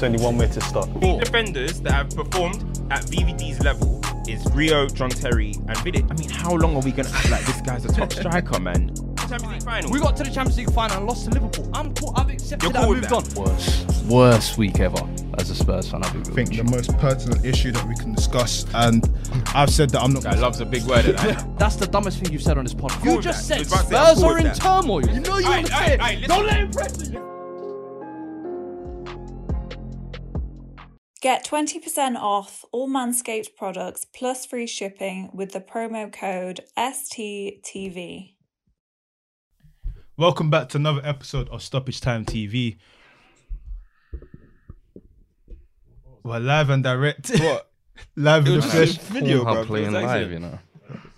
It's only one way to start. Three defenders that have performed at VVD's level is Rio, John Terry, and Vidic. I mean, how long are we gonna act like this guy's a top striker, man? Champions League final. We got to the Champions League final and lost to Liverpool. I'm cool. I've accepted You're that. cool I moved that? on. Worst, worst week ever as a Spurs fan. I'll be real I think the most pertinent issue that we can discuss, and I've said that I'm not. Guy loves a big word. At that. That's the dumbest thing you've said on this podcast. You just that. said I was about to say, I'm Spurs are in that. turmoil. You know you Aight, want to aight, say it. Don't let him press you. Get 20% off all Manscaped products plus free shipping with the promo code STTV. Welcome back to another episode of Stoppage Time TV. We're live and direct. What? live in the flesh. Video, Pornhub bro. playing live, you know.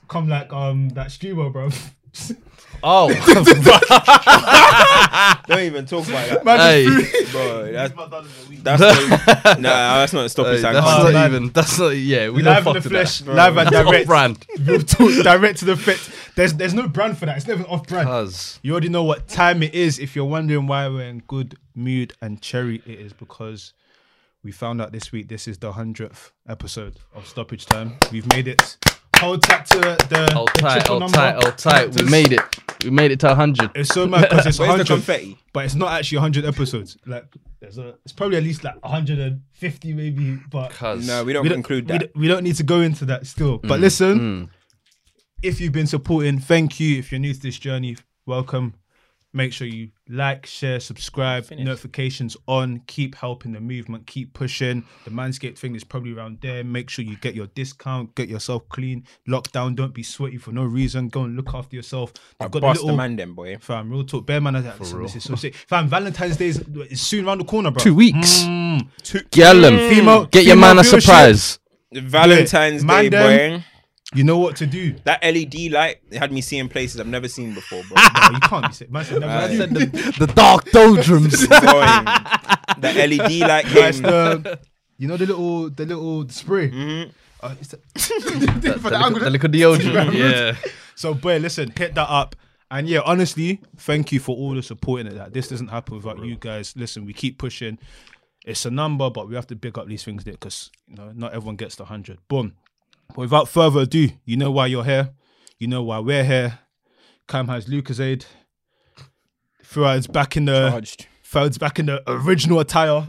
Come like um that streamer, bro. Oh, Don't even talk about that, Man, Hey. bro. That's that's not, nah, that's not a stop Hey, that's not man. even. That's not. Yeah, we live don't in the flesh, that. live and That's direct. off-brand. Real talk, direct to the fit. There's there's no brand for that. It's never off brand. Cuz. You already know what time it is. If you're wondering why we're in good mood and cherry, it is because we found out this week this is the hundredth episode of Stoppage Time. We've made it. Hold tight to the, Hold the tight, triple hold number. tight, hold tight. We made it. We made it to 100. It's so mad because it's Where's the 100, confetti? but it's not actually 100 episodes. Like there's a, it's probably at least like 150 maybe, but Cuz. No, we don't we don't include we that. don't, we don't need to go into that still. But Mm, listen, if you've been supporting, thank you. If you're new to this journey, welcome. Make sure you like, share, subscribe, notifications on. Keep helping the movement, keep pushing. The Manscaped thing is probably around there. Make sure you get your discount, get yourself clean, lockdown. Don't be sweaty for no reason. Go and look after yourself. I've got a Bust the little man, then boy. fam. Real talk, bear man. Listen, this is so sick. Fam, Valentine's Day is, is soon around the corner, bro. Two weeks. Mm. Get them. Female- Get your man a surprise. Valentine's Man Day, them. boy. You know what to do. That LED light it had me seeing places I've never seen before, bro. No, you can't be sick. Man said never Aye. had you. the dark doldrums. Boy, the LED light Guys, came. the, you know the little the little spray. Mhm. Uh, it's the- the, for the little, angle- the little. Yeah. so, boy, listen, hit that up. And yeah, honestly, thank you for all the support in it. That this doesn't happen without you guys. Listen, we keep pushing. It's a number, but we have to big up these things there because you know not everyone gets the hundred. Boom. But without further ado, you know why you're here. You know why we're here. Cam has Lucozade. Fuad's back in the Charged. Fuad's back in the original attire.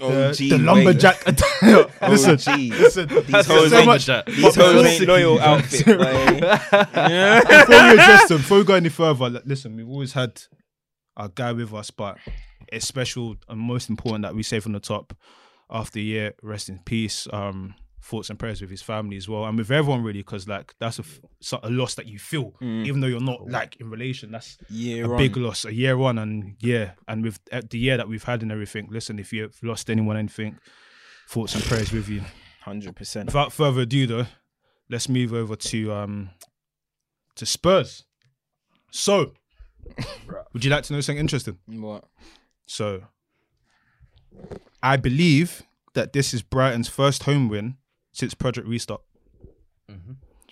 Oh, the, gee, the lumberjack attire. Oh, listen, gee. listen. These hoes so much. These hoes ain't loyal outfit, boy. before we address them, before we go any further, li- listen, we've always had our guy with us, but it's special and most important that we say from the top after a year, rest in peace. Um, thoughts and prayers with his family as well, and with everyone really, because like that's a, a loss that you feel, even though you're not like in relation. That's Year a on. big loss, a year on, and yeah, and with uh, the year that we've had and everything. Listen, if you've lost anyone, anything, thoughts and prayers with you. Hundred percent. Without further ado, though, let's move over to um to Spurs. So, would you like to know something interesting? What? So, I believe that this is Brighton's first home win since Project Restart.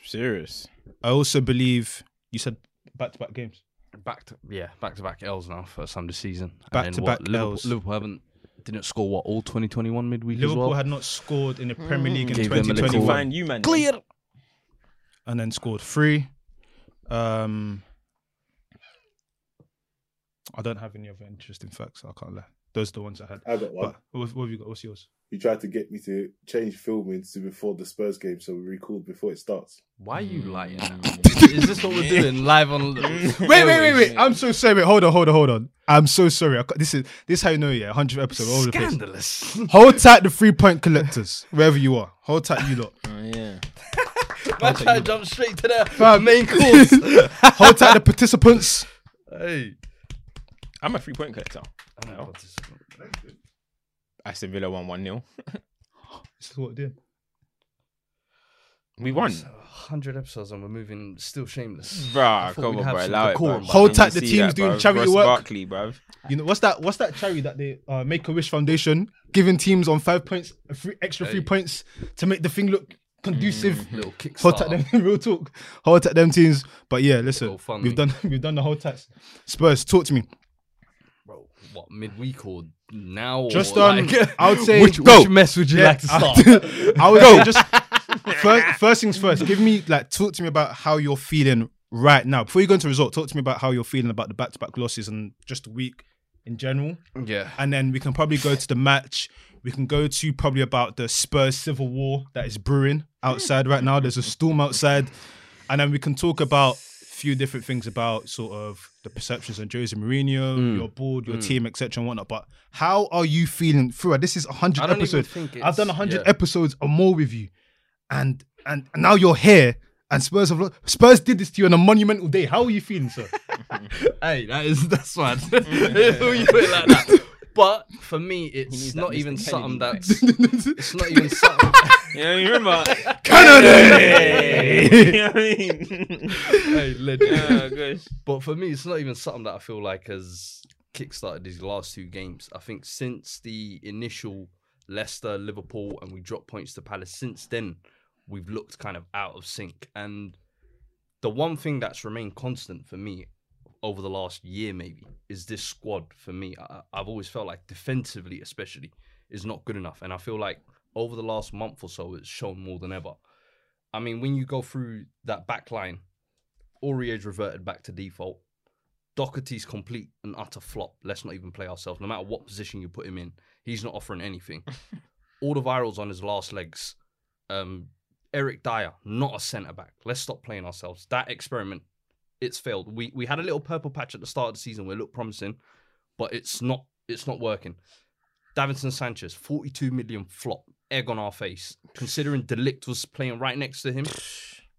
Serious. I also believe you said back-to-back games. Back to yeah, back to back L's now first time this season. Back to back Liverpool, Ls. Liverpool haven't didn't score what all 2021 midweek Liverpool as well. had not scored in the Premier League in Gave them a little- 2021, Find you, man. Clear. and then scored three. Um, I don't have any other interesting facts. I can't lie. Those are the ones I had. I got one. But what, what have you got? What's yours? He tried to get me to change filming to before the Spurs game, so we record before it starts. Why are you lying? Mm. Is this what we're doing live on? Wait, wait, wait, wait! I'm so sorry. Wait, hold on, hold on, hold on. I'm so sorry. I this is this is how you know, yeah. 100 episode all over the place. Scandalous. Hold tight, the three point collectors, wherever you are. Hold tight, you lot. Oh, yeah. Man, try to jump straight to the Fam. main course. Hold tight, the participants. hey. I'm a three point collector. Aston Villa won 1 0. This is what we're doing. We won. 100 episodes and we're moving still shameless. Bruh, come on, bro. Allow it, decorum, bruv. bruv. Hold tight, the teams that, doing bruv? charity Ross work. Barkley, bruv. You know what's that? What's that charity that they uh, Make a Wish Foundation giving teams on five points, a free, extra three points to make the thing look conducive. Little Hold tight them, real talk. Hold tight them teams. But yeah, listen, we've done we've done the whole tax. Spurs, talk to me. Bro, what midweek or now? Just, or, um, like, I would say- which, Go. which mess would you Yeah, like to start? I would say just first, first things first. Give me like talk to me about how you're feeling right now before you go into result. Talk to me about how you're feeling about the back-to-back losses and just the week in general, yeah, and then we can probably go to the match. We can go to probably about the Spurs civil war that is brewing outside right now. There's a storm outside, and then we can talk about a few different things about sort of the perceptions on Jose Mourinho, your board, your team, etc. and whatnot. But how are you feeling through? This is hundred episodes. I've done it's- hundred yeah. episodes or more with you, and and and now you're here. And Spurs have Spurs did this to you on a monumental day. How are you feeling, sir? hey, that is that's mad. when you put it like that. But for me, it's not even Kennedy something next. that's. it's not even something. Yeah, you remember? Kennedy! you know what I mean? hey, legend. oh, gosh. But for me, it's not even something that I feel like has kickstarted these last two games. I think since the initial Leicester, Liverpool, and we dropped points to Palace, since then, we've looked kind of out of sync. And the one thing that's remained constant for me over the last year, maybe, is this squad for me. I, I've always felt like defensively, especially, is not good enough. And I feel like over the last month or so, it's shown more than ever. I mean, when you go through that back line, Aurier's reverted back to default. Doherty's complete and utter flop. Let's not even play ourselves. No matter what position you put him in, he's not offering anything. All the virals on his last legs. Um, Eric Dier, not a centre back. Let's stop playing ourselves. That experiment, it's failed. We we had a little purple patch at the start of the season where it looked promising, but it's not it's not working. Davinson Sanchez, 42 million flop, egg on our face. Considering De Ligt was playing right next to him,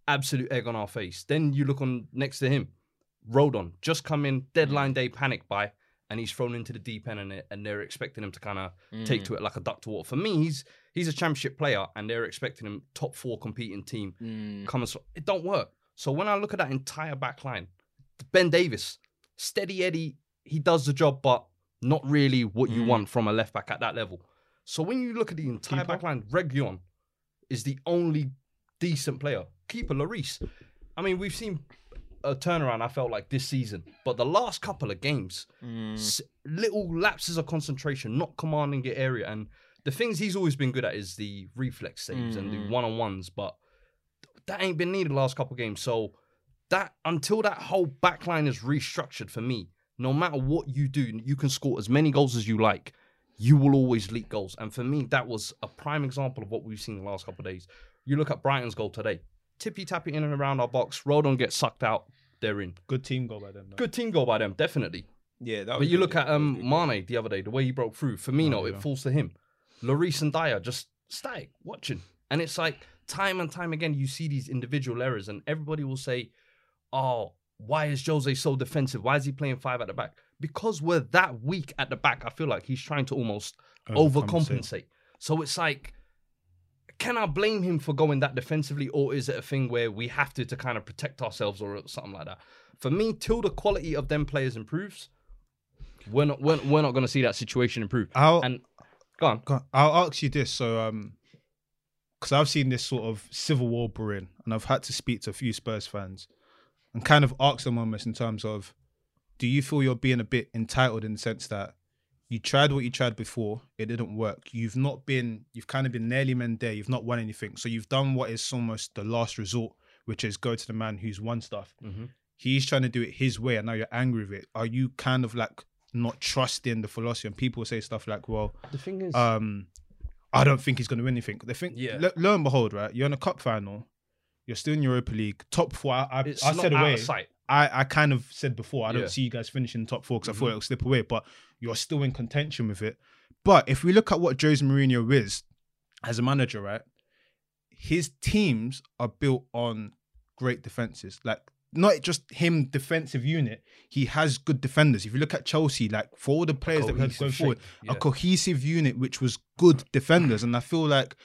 absolute egg on our face. Then you look on next to him, Rodon, just come in, deadline day panic buy, and he's thrown into the deep end, and, it, and they're expecting him to kind of take to mm. it like a duck to water. For me, he's he's a championship player, and they're expecting him top four competing team. Mm. Come and it don't work. So when I look at that entire back line, Ben Davies, steady Eddie, he does the job, but not really what you hmm. want from a left back at that level. So when you look at the entire back line, Reguilon is the only decent player. Keeper Lloris. I mean, we've seen a turnaround. I felt like this season, but the last couple of games, hmm. s- little lapses of concentration, not commanding the area, and the things he's always been good at is the reflex saves and the hmm. one on ones, but that ain't been needed the last couple of games. So that until that whole back line is restructured for me, no matter what you do, you can score as many goals as you like. You will always leak goals. And for me, that was a prime example of what we've seen the last couple of days. You look at Brighton's goal today. Tippy tappy in and around our box. Rodon gets sucked out. They're in. Good team goal by them. though. Good team goal by them, definitely. Yeah, that But you look yeah, at um. Mane the other day, the way he broke through. Firmino, Oh, yeah. it falls to him. Lloris and Dier just static watching, and it's like time and time again you see these individual errors, and everybody will say, "Oh, why is Jose so defensive? Why is he playing five at the back?" Because we're that weak at the back. I feel like he's trying to almost Overcompensate. So it's like, can I blame him for going that defensively, or is it a thing where we have to to kind of protect ourselves or something like that? For me, till the quality of them players improves, we're not we're, we're not going to see that situation improve. I'll, And go on. Go- on. I'll ask you this. So, um, because I've seen this sort of civil war brewing, and I've had to speak to a few Spurs fans, and kind of ask them almost in terms of, do you feel you're being a bit entitled in the sense that you tried what you tried before, it didn't work. You've not been, you've kind of been nearly men there. You've not won anything, so you've done what is almost the last resort, which is go to the man who's won stuff. Mhm. He's trying to do it his way, and now you're angry with it. Are you kind of like not trusting the philosophy? And people say stuff like, "Well." The thing is, um, I don't think he's going to win anything. They think, Yeah. lo, lo and behold, right? You're in a cup final. You're still in Europa League, top four. I, I, it's I not said away. I, I kind of said before. I don't Yeah. Mm-hmm. see you guys finishing top four because I thought it'll slip away. But you're still in contention with it. But if we look at what Jose Mourinho is as a manager, right? His teams are built on great defenses. Like not just him defensive unit. He has good defenders. If you look at Chelsea, like for all the players that we had going forward, shape, a cohesive unit which was good defenders. And I feel like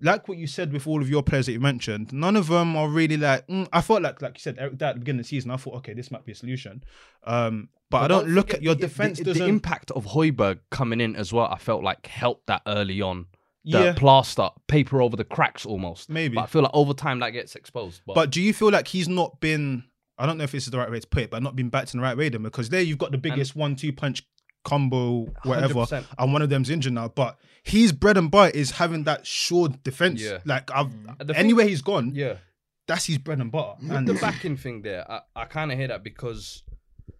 like what you said with all of your players that you mentioned, none of them are really like. Mm, I felt like, like you said, Eric, Dier at the beginning of the season, I thought, okay, this might be a solution. Um, but, I don't look at your defense. The, doesn't the impact of Højbjerg coming in as well, I felt like helped that early on. The Yeah. plaster, paper over the cracks almost. Maybe. But I feel like over time that gets exposed. But, But do you feel like he's not been? I don't know if this is the right way to put it, but not been backed in the right way then, because there you've got the biggest one-two punch combo, whatever, 100%. and one of them's injured now. But his bread and butter is having that sure defense. Yeah. Like I've The thing- anywhere he's gone, Yeah. that's his bread and butter. With And the backing thing there, I, I kind of hear that because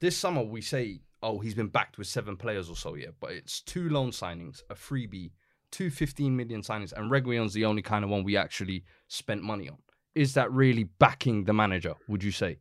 this summer we say, oh, he's been backed with seven players or so, yeah. But it's two loan signings, a freebie, two 15 million signings, and Reguilon's the only kind of one we actually spent money on. Is that really backing the manager, would you say?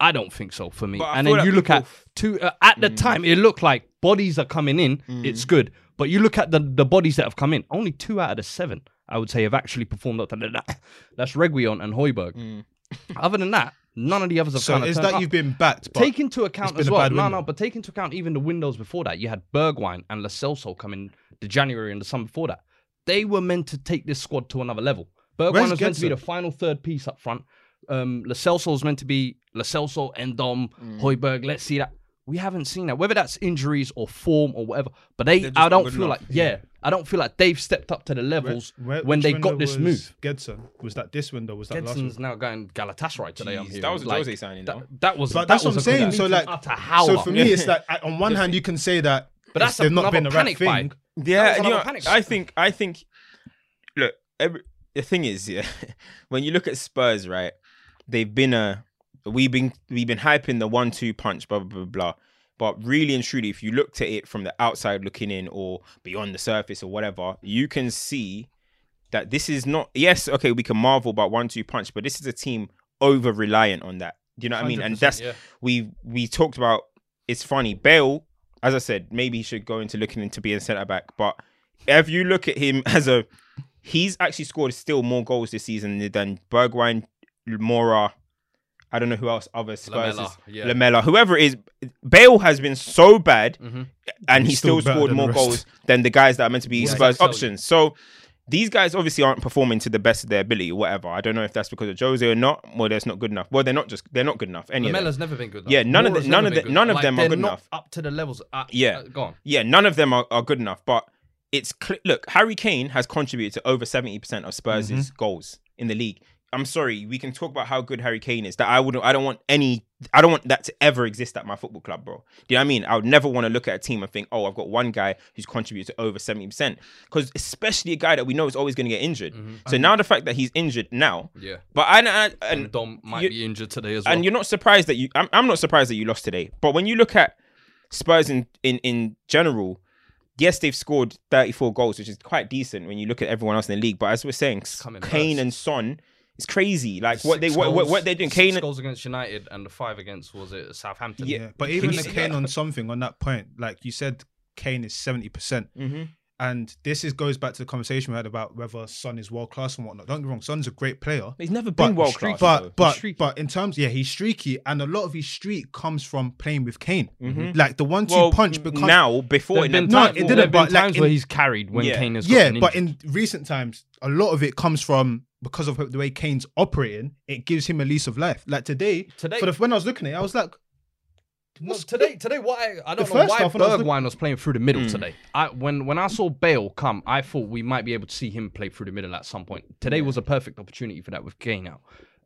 I don't think so for me. But and then like you look at two uh, at the time, it looked like bodies are coming in. It's good, but you look at the the bodies that have come in. Only two out of the seven, I would say, have actually performed up to that. That's Reguilon and Højbjerg. Other than that, none of the others have so kind of is that up. you've been backed? Take into account as well. No, window. no, but take into account even the windows before that. You had Bergwijn and Lo Celso coming the January and the summer before that. They were meant to take this squad to another level. Bergwijn Where's was meant to be the final third piece up front. Um, Celso was meant to be Lo Celso, Endom, Mm. Højbjerg. Let's see that. We haven't seen that. Whether that's injuries or form or whatever. But they, I don't feel enough. like, yeah, I don't feel like they've stepped up to the levels Where- when they got this move. Gedson was that this window? Was that Gedson's one? now going Galatasaray today. I'm Jeez, hearing. that was a Like, Jose signing, That, that was. But that that's what I'm saying. So like, utter so for me, it's like on one hand you can say that, But that's they've not been the right panic thing. Yeah, you know, I think I think look, every, the thing is, yeah, when you look at Spurs, right, they've been a we've been we've been hyping the one two punch, blah blah blah blah. But really and truly, if you looked at it from the outside looking in or beyond the surface or whatever, you can see that this is not yes, okay, we can marvel about one two punch, but this is a team over reliant on that. Do you know what I mean? And that's yeah. we we talked about it's funny. Bale, as I said, maybe he should go into looking into being centre back. But if you look at him as a he's actually scored still more goals this season than Bergwijn, Moura, I don't know who else, other Spurs, Lamela, is- yeah. Lamela, whoever it is. Bale has been so bad, Mm-hmm. and he still, still scored more goals than the guys that are meant to be Yeah, Spurs options. So these guys obviously aren't performing to the best of their ability, whatever. I don't know if that's because of Jose or not. Well, that's not good enough. Well, they're not just they're not good enough. Any of them. Lamela's never been good. Enough. Yeah, none of Moura's the- none of been the- good. none of Like, them are they're good not enough. Up to the levels. Uh, Yeah. uh, go on. Yeah, none of them are, are good enough. But it's cl- look, Harry Kane has contributed to over seventy percent of Spurs' Mm-hmm. goals in the league. I'm sorry, we can talk about how good Harry Kane is. That I wouldn't. I don't want any. I don't want that to ever exist at my football club, bro. Do you know what I mean? I would never want to look at a team and think, oh, I've got one guy who's contributed to over seventy percent. Because especially a guy that we know is always going to get injured. Mm-hmm. So now the fact that he's injured now, Yeah. but I, I And and Dom might you- be injured today as well. and you're not surprised that you I'm, I'm not surprised that you lost today but when you look at spurs in in in general yes they've scored 34 goals which is quite decent when you look at everyone else in the league but as we're saying kane first. and son is crazy like what they what, what, what they're doing six kane goals against United and the five against was it Southampton? Yeah. Yeah, but even the Kane on something on that point, like you said, Kane is seventy percent, Mhm. and this is goes back to the conversation we had about whether Son is world class and whatnot. Don't get me wrong, Son's a great player, he's never been world class But but but in terms, yeah, he's streaky, and a lot of his streak comes from playing with Kane. Mhm. Like the one-two well, punch because now before it been, never- No, it there've didn't, been but, like, times in- where he's carried when Yeah. Kane has yeah, but injured. in recent times, a lot of it comes from because of the way Kane's operating. It gives him a lease of life. Like today, Today- for the, when I was looking at it, I was like, No, today, today, why I, I don't know first why half when I was Bergwijn was playing through the middle Mm. today. I when when I saw Bale come, I thought we might be able to see him play through the middle at some point. Today was a perfect opportunity for that with Kane out.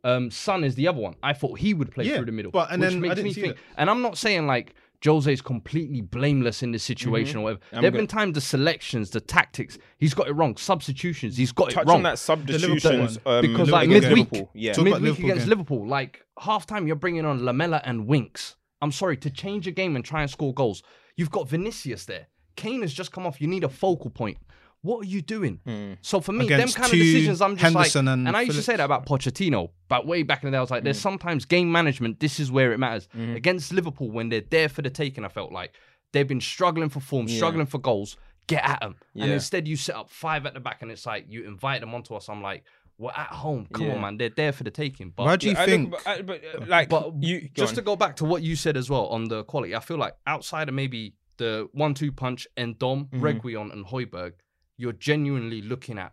Um, Son is the other one. I thought he would play Yeah, through the middle, but- and which then I makes didn't me see think. that. And I'm not saying like Jose's completely blameless in this situation or whatever. Mm-hmm. I'm There've good. been times the selections, the tactics, he's got it wrong. Substitutions, he's got touch it wrong. on that substitutions one. um, because like against midweek, Liverpool. yeah midweek Liverpool against game. Liverpool, like half time, you're bringing on Lamela and Winks. I'm sorry to change a game and try and score goals. You've got Vinicius there. Kane has just come off. You need a focal point. What are you doing? Hmm. So for me, Against them kind two of decisions, I'm just Henderson like, and and, I used to say that about Pochettino, but way back in the day, I was like, Hmm. there's sometimes game management. This is where it matters. Mm-hmm. Against Liverpool, when they're there for the taking, I felt like they've been struggling for form, struggling for goals. Get at them, and instead you set up five at the back, and it's like you invite them onto us. I'm like, we're at home. Come Yeah. on, man. They're there for the taking. But why do you Yeah, I think? don't- but, I- but, uh, like but you you, just on. to go back to what you said as well on the quality, I feel like outside of maybe the one-two punch and Dom, Mm-hmm. Reguilon, and Højbjerg, you're genuinely looking at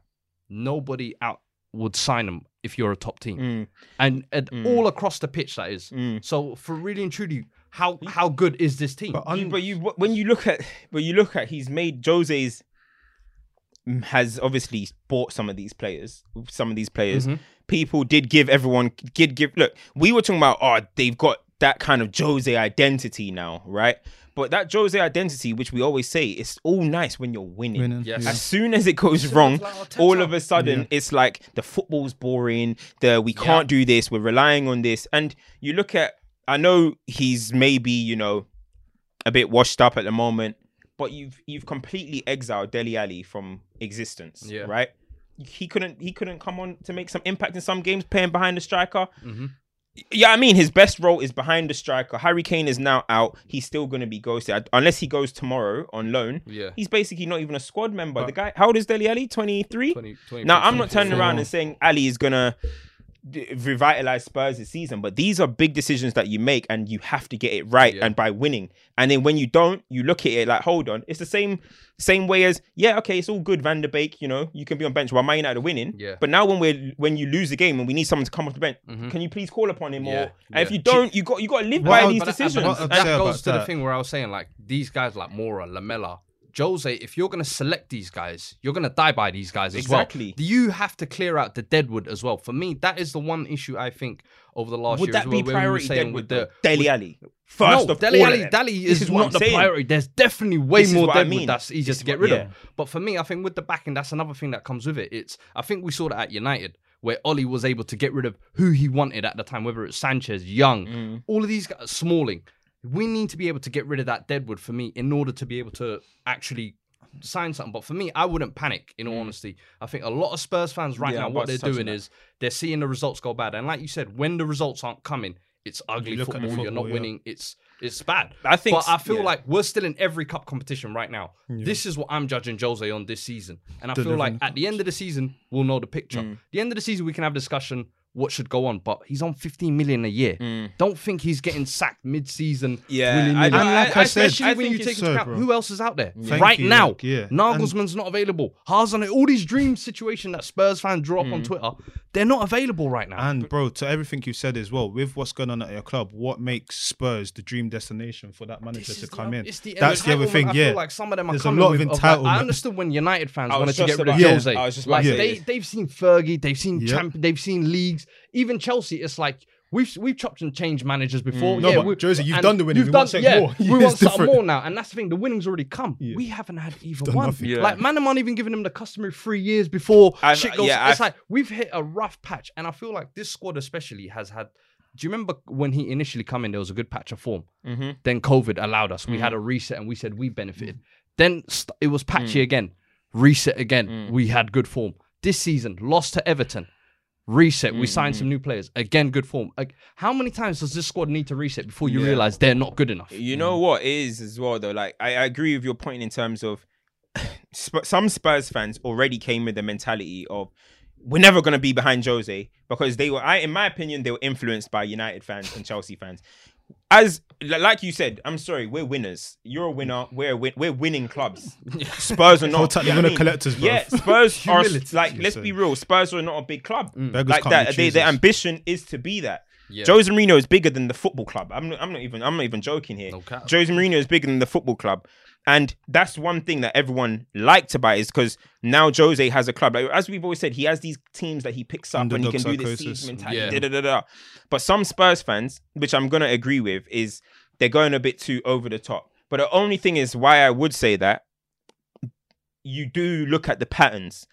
nobody out would sign them if you're a top team, Mm. and, and all across the pitch that is. Mm. So for really and truly, how how good is this team? But un- but you when you look at when you look at he's made Jose's mm, has obviously bought some of these players. Some of these players, Mhm. people did give everyone did give. Look, we were talking about oh they've got that kind of Jose identity now, right? But that Jose identity, which we always say, it's all nice when you're winning. Winning, Yes. yeah. As soon as it goes wrong, like all of a sudden it's like the football's boring. The we can't do this. We're relying on this. And you look at, I know he's maybe you know a bit washed up at the moment, but you've you've completely exiled Dele Alli from existence. Yeah. Right. He couldn't he couldn't come on to make some impact in some games playing behind the striker. Mhm. Yeah, I mean his best role is behind the striker. Harry Kane is now out. He's still going to be ghosted unless he goes tomorrow on loan. Yeah. He's basically not even a squad member. the guy, how old is Dele Alli? 23? 20, 20, Now, I'm not 24. turning around and saying Alli is going to revitalize Spurs this season, but these are big decisions that you make and you have to get it right Yeah. and by winning. And then when you don't, you look at it like, hold on, it's the same same way as yeah, okay, it's all good, Van der Beek, you know, you can be on bench while Man United are winning. Yeah. But now when we're when you lose the game and we need someone to come off the bench, Mhm. can you please call upon him? Yeah, Or and if you don't, you got you got to live What by these but decisions. what And- I'd that goes about to the thing where I was saying like these guys like Moura, Lamela, Jose. If you're gonna select these guys, you're gonna die by these guys as Exactly. well. You have to clear out the deadwood as well. For me, that is the one issue I think over the last would year. Would that as well, be where we priority saying with the Dele Alli? First no, of Dele all them. This is, not the saying. priority. There's definitely way This more what I deadwood mean. that's easier This to is get what- rid yeah. of. But for me, I think with the backing, that's another thing that comes with it. It's I think we saw that at United where Ollie was able to get rid of who he wanted at the time, whether it's Sanchez, Young, Mm. all of these guys, Smalling. We need to be able to get rid of that deadwood for me in order to be able to actually sign something. But for me, I wouldn't panic. In all honesty, I think a lot of Spurs fans right Mm. Yeah, now, what they're to touch on doing that. is they're seeing the results go bad, and like you said, when the results aren't coming. It's ugly at the football. You're not yeah. winning. It's it's bad. I think but I feel yeah. like we're still in every cup competition right now. This is what I'm judging Jose on this season, and I feel like at the end of the season we'll know the picture. Mm. The end of the season we can have discussion what should go on, but he's on 15 million a year. Don't think he's getting sacked mid-season. Mm. Yeah, willy-nilly. I- And like I said- especially I when you take it's- into account who else is out there Thank right you, now. like, yeah. Nagelsmann's not available. Hazard, all these dream situations that Spurs fans draw up Mm. on Twitter, they're not available right now. And bro, to everything you said as well, with what's going on at your club, what makes Spurs the dream destination for that manager This to come the, in? It's the That's the other thing. I Yeah, feel like some of them are There's a coming lot of with, of like- I understood when United fans wanted to get rid of about- Jose. I was just like they they've seen Fergie, they've seen Yeah. champ, they've seen leagues. Even Chelsea, it's like we've we've chopped and changed managers before. No, yeah, but we- Jose, you've done the winning. You've We done want yeah. more. We want it's something more now, and that's the thing. The winning's already come. Yeah. We haven't had either one. Yeah. Like man, aren't even giving them the customary three years before I've- shit goes. yeah, it's I've- like we've hit a rough patch, and I feel like this squad especially has had. Do you remember when he initially come in? There was a good patch of form. Mm-hmm. Then COVID allowed us. We Mm. had a reset and we said we benefited. Then st- it was Mm. patchy again. Reset again. We had good form. This season, lost to Everton. Reset. We signed Mm, some new players. Again, good form. Like, how many times does this squad need to reset before you realize they're not good enough? You know what it is as well though. Like I, I agree with your point in terms of Sp- some Spurs fans already came with the mentality of we're never going to be behind Jose because they were. I, in my opinion, they were influenced by United fans and Chelsea fans. As like you said, I'm sorry, we're winners. You're a winner. We're win- we're winning clubs. Spurs are not. You know what I not collectors, bro. Yeah, Spurs are Humility. like. Let's be real. Spurs are not a big club Beggars like can't that. They, their choosers. ambition is to be that. Yeah. Jose Mourinho is bigger than the football club. I'm not, I'm not even I'm not even joking here. No cap. Jose Mourinho is bigger than the football club, and that's one thing that everyone liked about it is because now Jose has a club. Like, as we've always said, he has these teams that he picks up and he Underdog can do this psychosis. siege mentality. Yeah. Da, da, da, da. But some Spurs fans, which I'm gonna agree with, is they're going a bit too over the top. But the only thing is why I would say that you do look at the patterns.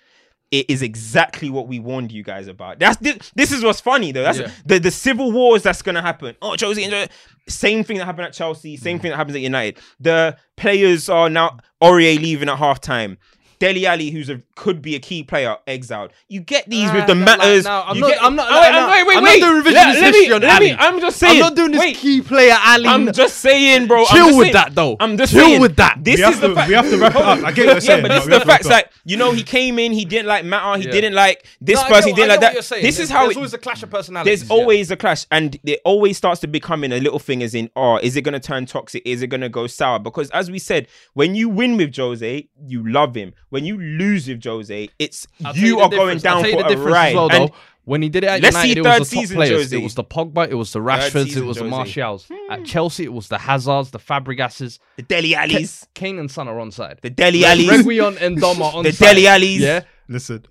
It is exactly what we warned you guys about. That's this, this is what's funny though. That's Yeah. the the civil wars that's gonna happen. Oh, Chelsea, and Jose- same thing that happened at Chelsea. Mm. Same thing that happens at United. The players are now Aurier leaving at halftime. Dele Alli, who's a could be a key player, exiled. You get these with the Ah, no, like, matters. no, I'm you not- get- I'm not- Oh, no, wait, no, wait, wait, I'm not wait. doing revisionist Let- let me- history on let me- Alli. I'm just saying. I'm not doing this wait, key player Alli. I'm just saying, bro. I'm Chill just with saying- that, though. I'm just Chill saying. with that. This We is have the to- fact. we have to wrap it up. I get what you're yeah, saying, but but this is we the have to wrap facts. it up. Like you know, he came in, he didn't like Matter, he Yeah. didn't like this No, I person, he what- didn't I like get what that. you're saying. This is There's- how there's it, always a clash of personalities. there's yeah. always a clash, and it always starts to become in a little thing as in, oh, is it going to turn toxic? Is it going to go sour? Because as we said, when you win with Jose, you love him. When you lose with Jose, it's I'll tell you are going difference. I'll down for the a difference ride. As well, And. When he did it at Let's see United, it third was the top season players. Jose. It was the Pogba, it was the Rashfords, it season was the Jose. Martials. At hmm. Chelsea, it was the Hazards, the Fabregases. the Dele Allis, Kane and Son are on side. the Dele Allis, Reguilon and Doma on the side. Dele Allis. Yeah. Listen,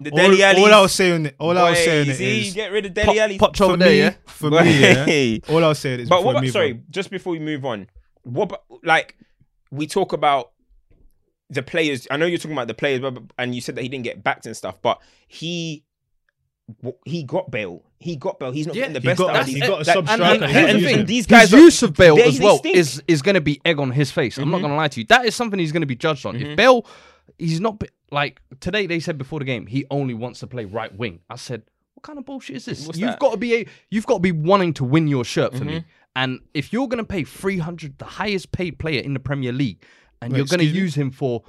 The all, Dele Allis. all I was saying, all I was saying see, is get rid of Dele Alli. Potch for over me, there, yeah. for me, yeah. All I was saying is, But what? we About, sorry, on, just before we move on, what? about- Like, we talk about the players. I know you're talking about the players, but- and you said that he didn't get backed and stuff, but he. He got Bale. He got Bale. He's not Yeah, getting the best got- out of he got a like, sub striker. and- He and was thing, these guys, his are- use of Bale they- as well is is going to be egg on his face. I'm not Mhm. going to lie to you. That is something he's going to be judged on. Mhm. If Bale, he's not like today. They said before the game he only wants to play right wing. I said, what kind of bullshit is this? What's you've that? got to be a, you've got to be wanting to win your shirt for Mm-hmm. me. And if you're going to pay 300, the highest paid player in the Premier League, and Wait, you're going to use him for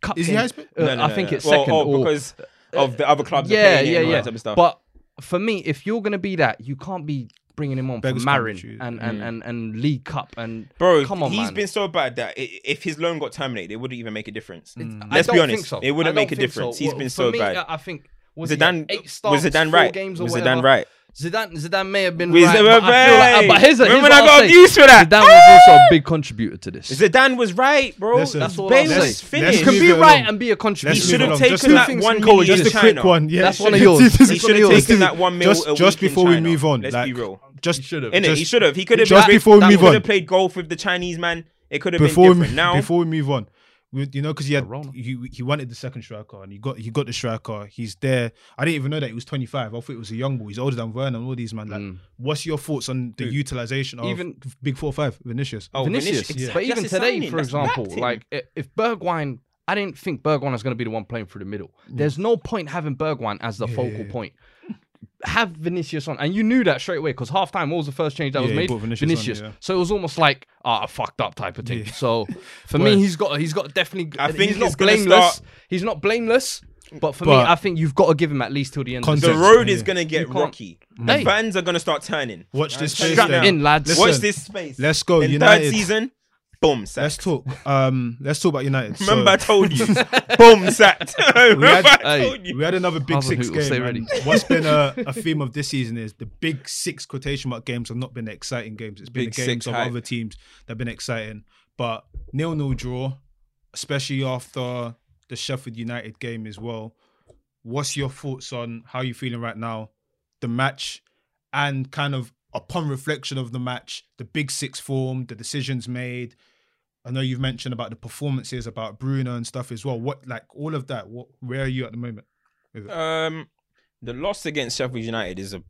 cup Is he games- highest uh, No, no, I no, think no. it's Well, second. oh, or, because of the other clubs. are yeah, paying yeah, yeah. that type of stuff. But for me, if you're gonna be that, you can't be bringing him on Beggars for Marine choosers. and, and, and, and League Cup and Bro, come on, he's man. been so bad that i- if his loan got terminated, it wouldn't even make a difference. I Let's don't be think honest, so. it wouldn't make a difference. so. He's Well, been so me, bad. I I think was he Zidane at eight was starts, Zidane four right? Games Was whatever. Zidane right? Zidane, Zidane may have been Was right, Zidane but I feel like, right? but here's, a- here's Remember what when I I'll got say. abused for that? Zidane was also a big contributor to this. Zidane was right, bro. Listen, That's all Bale I'll was say. finished. You can Leave be it right alone. and be a contributor. He Let's should move have on. taken Just that two one things, million Just in a quick China. one. Yeah, That's one of yours. He That's should have yours. taken that one mil. Just, a just week in before we China. move on, Let's like, be real. Just He should have. Innit? Just- he should have. He could have. just been, before we that move could on. have played golf with the Chinese man. It could have been before we, different. now, before we move on, we, you know, because he had he, he wanted the second striker and he got he got the striker. He's there. I didn't even know that he was 25. I thought it was a young boy. He's older than Werner and all these man. Like, Mm. what's your thoughts on the Who? utilization of Even- big four five Vinicius? oh, Vinicius. Vinicius. But even today, signing. for That's example, like if Bergwijn, I didn't think Bergwijn was going to be the one playing through the middle. There's no point having Bergwijn as the Yeah, focal yeah, yeah. point. Have Vinicius on, and you knew that straight away because half time, what was the first change that Yeah, was made? put Vinicius on, yeah. So it was almost like ah, fucked up type of thing. Yeah. So for Well- me, he's got he's got definitely. I think he's not blameless. start- He's not blameless. But for me, I think you've got to give him at least till the end. of the the Context. road is gonna get You can't- rocky. The fans are gonna start turning. Watch this Strap space Strap in, lads. Listen, Watch this space. Let's go In United. third season, boom, sacked. Let's talk. Um, let's talk about United. So, Remember, I told you, boom, sacked. Remember, had- I Hey. told you. we had another big Hustle six Hoot game. ready. What's been a, a theme of this season is the big six quotation mark games have not been exciting games. It's been Big the games of hype. other teams that have been exciting. But nil nil draw, especially after the Sheffield United game as well. What's your thoughts on how you feeling right now, the match, and kind of upon reflection of the match, the big six form, the decisions made. I know you've mentioned about the performances, about Bruno and stuff as well. What like all of that? What where are you at the moment? Um, the loss against Sheffield United is a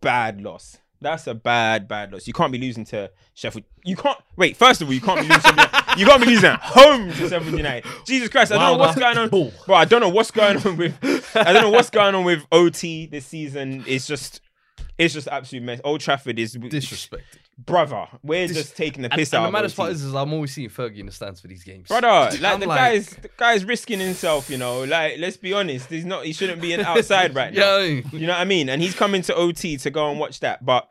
bad loss. That's a bad, bad loss. You can't be losing to Sheffield. You can't wait. First of all, you can't be losing. To You can't be losing at home to Sheffield United. Jesus Christ! I don't know what's going on, bro. I don't know what's going on with. I don't know what's going on with OT this season. It's just, it's just absolute mess. Old Trafford is Disrespected. brother. We're just taking the piss and out. the of maddest part is, is I'm always seeing Fergie in the stands for these games. brother. Like the like- guy's, the guy's risking himself. You know, like let's be honest. He's not. He shouldn't be in outside right now. Yeah. You know what I mean? And he's coming to OT to go and watch that. But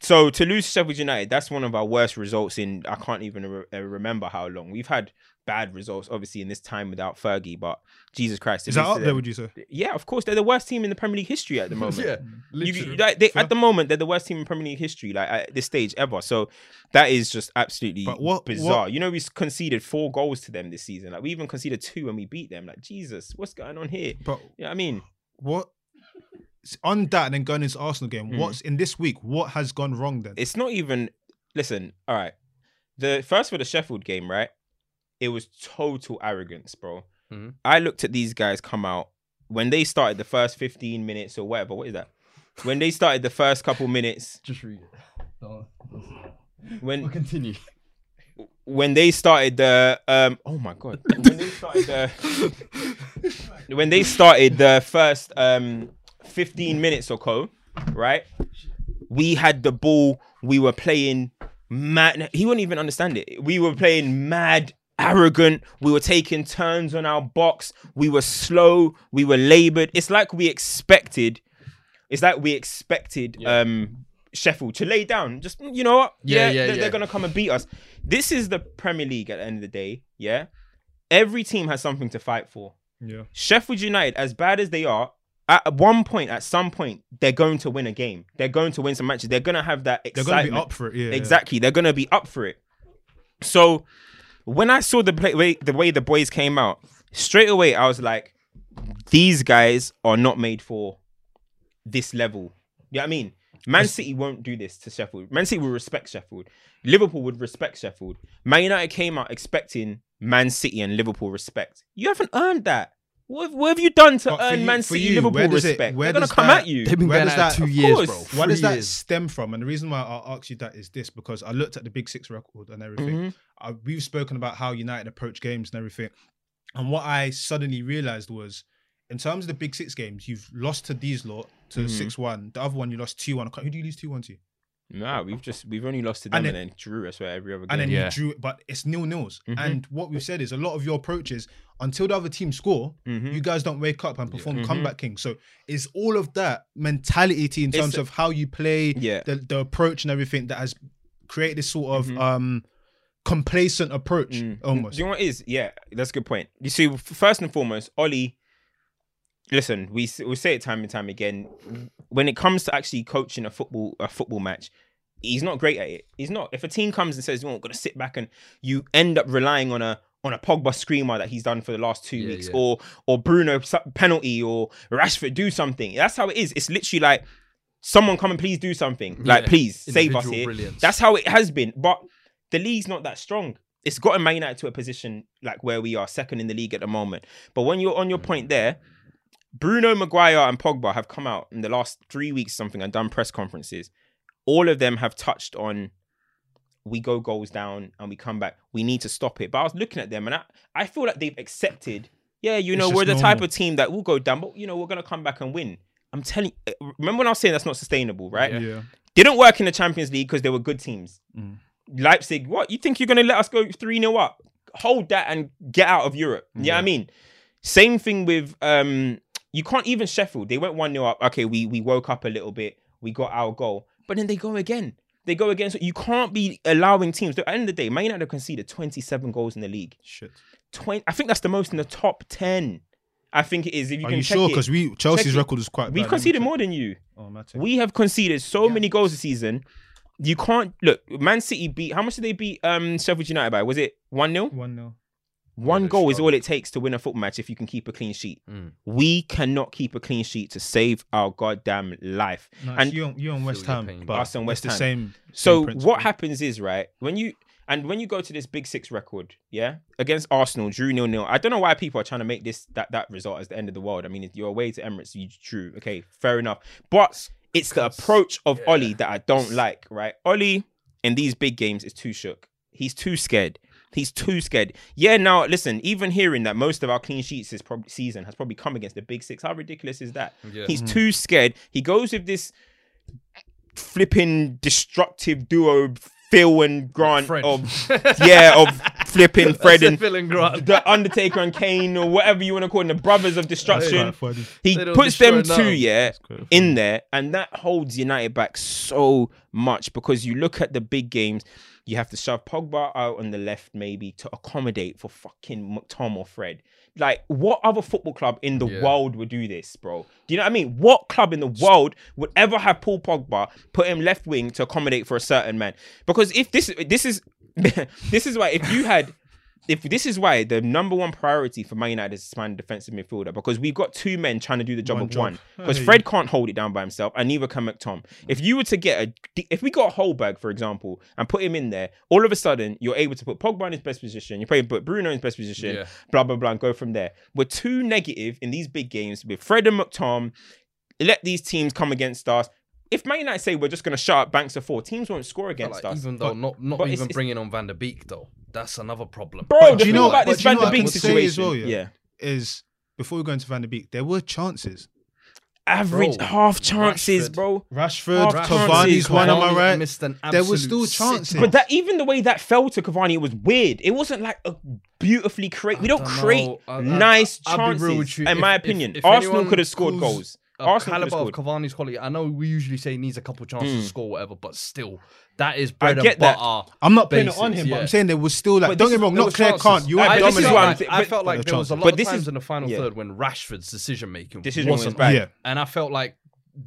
so to lose to Sheffield United, that's one of our worst results in I can't even re- remember how long. We've had bad results, obviously, in this time without Fergie. But Jesus Christ, Is that up there? Would you say? Yeah, of course, they're the worst team in the Premier League history at the moment. yeah. You, like, they, at the moment, they're the worst team in Premier League history, like at this stage ever. So that is just absolutely what- bizarre. what- You know, we conceded four goals to them this season. Like we even conceded two and we beat them. Like Jesus, what's going on here? But You know I mean? what on that and then going into Arsenal game? Mm. What's in this week? What has gone wrong then? it's not even listen all right the first for the sheffield game right it was total arrogance bro Mhm. i looked at these guys come out when they started the first 15 minutes or whatever what is that when they started the first couple minutes Just read it. When continue. when they started the um oh my god when they started the when they started the first um 15 minutes or so right we had the ball we were playing mad he wouldn't even understand it we were playing mad arrogant we were taking turns on our box we were slow we were labored it's like we expected it's like we expected um Sheffield to lay down. Just you know what? Yeah, yeah, they're, yeah. they're gonna come and beat us. This is the Premier League at the end of the day. Yeah, every team has something to fight for. yeah. Sheffield United, as bad as they are, at one point, at some point, they're going to win a game. They're going to win some matches. They're gonna have that excitement. They're gonna be up for it. Yeah. Exactly. They're gonna be up for it. So when I saw the play, way the way the boys came out, straight away I was like, these guys are not made for this level. You know what I mean? Man City won't do this to Sheffield. Man City will respect Sheffield. Liverpool would respect Sheffield. Man United came out expecting Man City and Liverpool respect. You haven't earned that. What have, what have you done to But earn you- Man City you, Liverpool where does it- respect? where They're gonna come that- at you. They've been Where going does at that- two years, course. bro. Where does that years. stem from? And the reason why I asked you that is this because I looked at the Big Six record and everything. Mhm. Uh, we've spoken about how United approach games and everything. And what I suddenly realized was, in terms of the Big Six games, you've lost to these lot to Mhm. six one. The other one you lost two one. Who do you lose two one to? Nah, we've just we've only lost to them And and, then- then drew. I swear every other game. And then Yeah. you drew, but it's nil nils. Mhm. And what we've said is a lot of your approaches until the other team score, Mhm. you guys don't wake up and perform Mhm. comeback king. So it's all of that mentality in It's terms a- of how you play, Yeah. the, the approach and everything that has created this sort of Mhm. um complacent approach Mm. almost. Do you know what it is? Yeah, that's a good point. You see, first and foremost, Ollie. Listen, we we say it time and time again. When it comes to actually coaching a football a football match, he's not great at it. He's not. If a team comes and says, "You're going to sit back," and you end up relying on a on a Pogba screamer that he's done for the last two Yeah, weeks, yeah. or or Bruno penalty, or Rashford do something. That's how it is. It's literally like someone come and please do something. Like Yeah. please save us here. brilliance. That's how it has been. But the league's not that strong. It's gotten Man United to a position like where we are, second in the league at the moment. But when you're on your point there, Bruno Maguire and Pogba have come out in the last three weeks, something, and done press conferences. All of them have touched on we go goals down and we come back. We need to stop it. But I was looking at them and I, I feel like they've accepted, yeah, you know, we're the type of team that will go down, but you know, we're gonna come back and win. I'm telling you, remember when I was saying that's not sustainable, right? Yeah. yeah. Didn't work in the Champions League because they were good teams. Mm. Leipzig, what? You think you're going to let us go 3 0 up? Hold that and get out of Europe. Yeah, you know what I mean? Same thing with, um, you can't even Sheffield. They went 1 0 up. Okay, we, we woke up a little bit. We got our goal. But then they go again. They go again. So you can't be allowing teams. At the end of the day, Man United have conceded 27 goals in the league. Shit. 20, I think that's the most in the top 10. I think it is. If you Are can you sure? Because we Chelsea's record is quite. We've bad. Conceded more than you. Oh. We have conceded so many goals this season. You can't look. Man City beat. How much did they beat um Sheffield United by? Was it one 0 one 0 One they goal is all it takes to win a football match if you can keep a clean sheet. Mm. We cannot keep a clean sheet to save our goddamn life. No, And- and you on, you on West Ham, pain. but Us and West it's the Ham. same. So same principle. what happens is right when you and when you go to this big six record, yeah, against Arsenal, drew nil nil. I don't know why people are trying to make this that that result as the end of the world. I mean, if you're away to Emirates, you drew. Okay, fair enough. But it's the approach of Ollie that I don't like. Right, Ollie in these big games is too shook. He's too scared. He's too scared. Yeah, now listen. Even hearing that most of our clean sheets this prob- season has probably come against the big six. How ridiculous is that? Yeah. He's too scared. He goes with this flipping destructive duo, Phil and Grant Fred. of yeah of flipping Fred and Phil and Grant. the Undertaker and Kane or whatever you want to call them, the brothers of destruction. He puts them two, now. yeah, in there, and that holds United back so much because you look at the big games, you have to shove Pogba out on the left maybe to accommodate for fucking Tom or Fred. Like, what other football club in the Yeah. world would do this, bro? Do you know what I mean? What club in the world would ever have Paul Pogba put him left wing to accommodate for a certain man? Because if this this is this is why if you had if this is why the number one priority for Man United is to a defensive midfielder because we've got two men trying to do the job One of job. one. Because Hey. Fred can't hold it down by himself, and neither can McTom. If you were to get a, if we got Højbjerg, for example, and put him in there, all of a sudden you're able to put Pogba in his best position, you're playing put Bruno in his best position, Yeah. blah blah blah, and go from there. We're too negative in these big games with Fred and McTom. Let these teams come against us. If Man United say we're just going to shut up banks of four, teams won't score against like, us. even though But- not not even it's- bringing on Van der Beek though, that's another problem. Bro, But do you know- about this Van know der Beek would say situation, as well, yeah? yeah. Is before we go into Van der Beek, there were chances. average Bro, half chances, Rashford. bro. Rashford, Half Cavani's chances, one, am I right? Missed an There were still sit- chances. But that even the way that fell to Cavani, it was weird. It wasn't like a beautifully create. We don't, don't create. I- I- nice I'll be real chances. with you. In If- my opinion, if Arsenal could have scored goals. a Arsenal could have caliber of. Cavani's quality. I know we usually say he needs a couple chances Mm. to score, whatever, but still, that is I bread get and that. butter. I'm not putting it on Basics, him, but. I'm saying there was still like. But don't get me wrong, not was clear chances. can't. You I- weren't this is dominant. why I, I'm felt like, I felt like there was a lot but of this times is- in the final yeah. third when Rashford's decision making Decision was wasn't bad. Yeah. and I felt like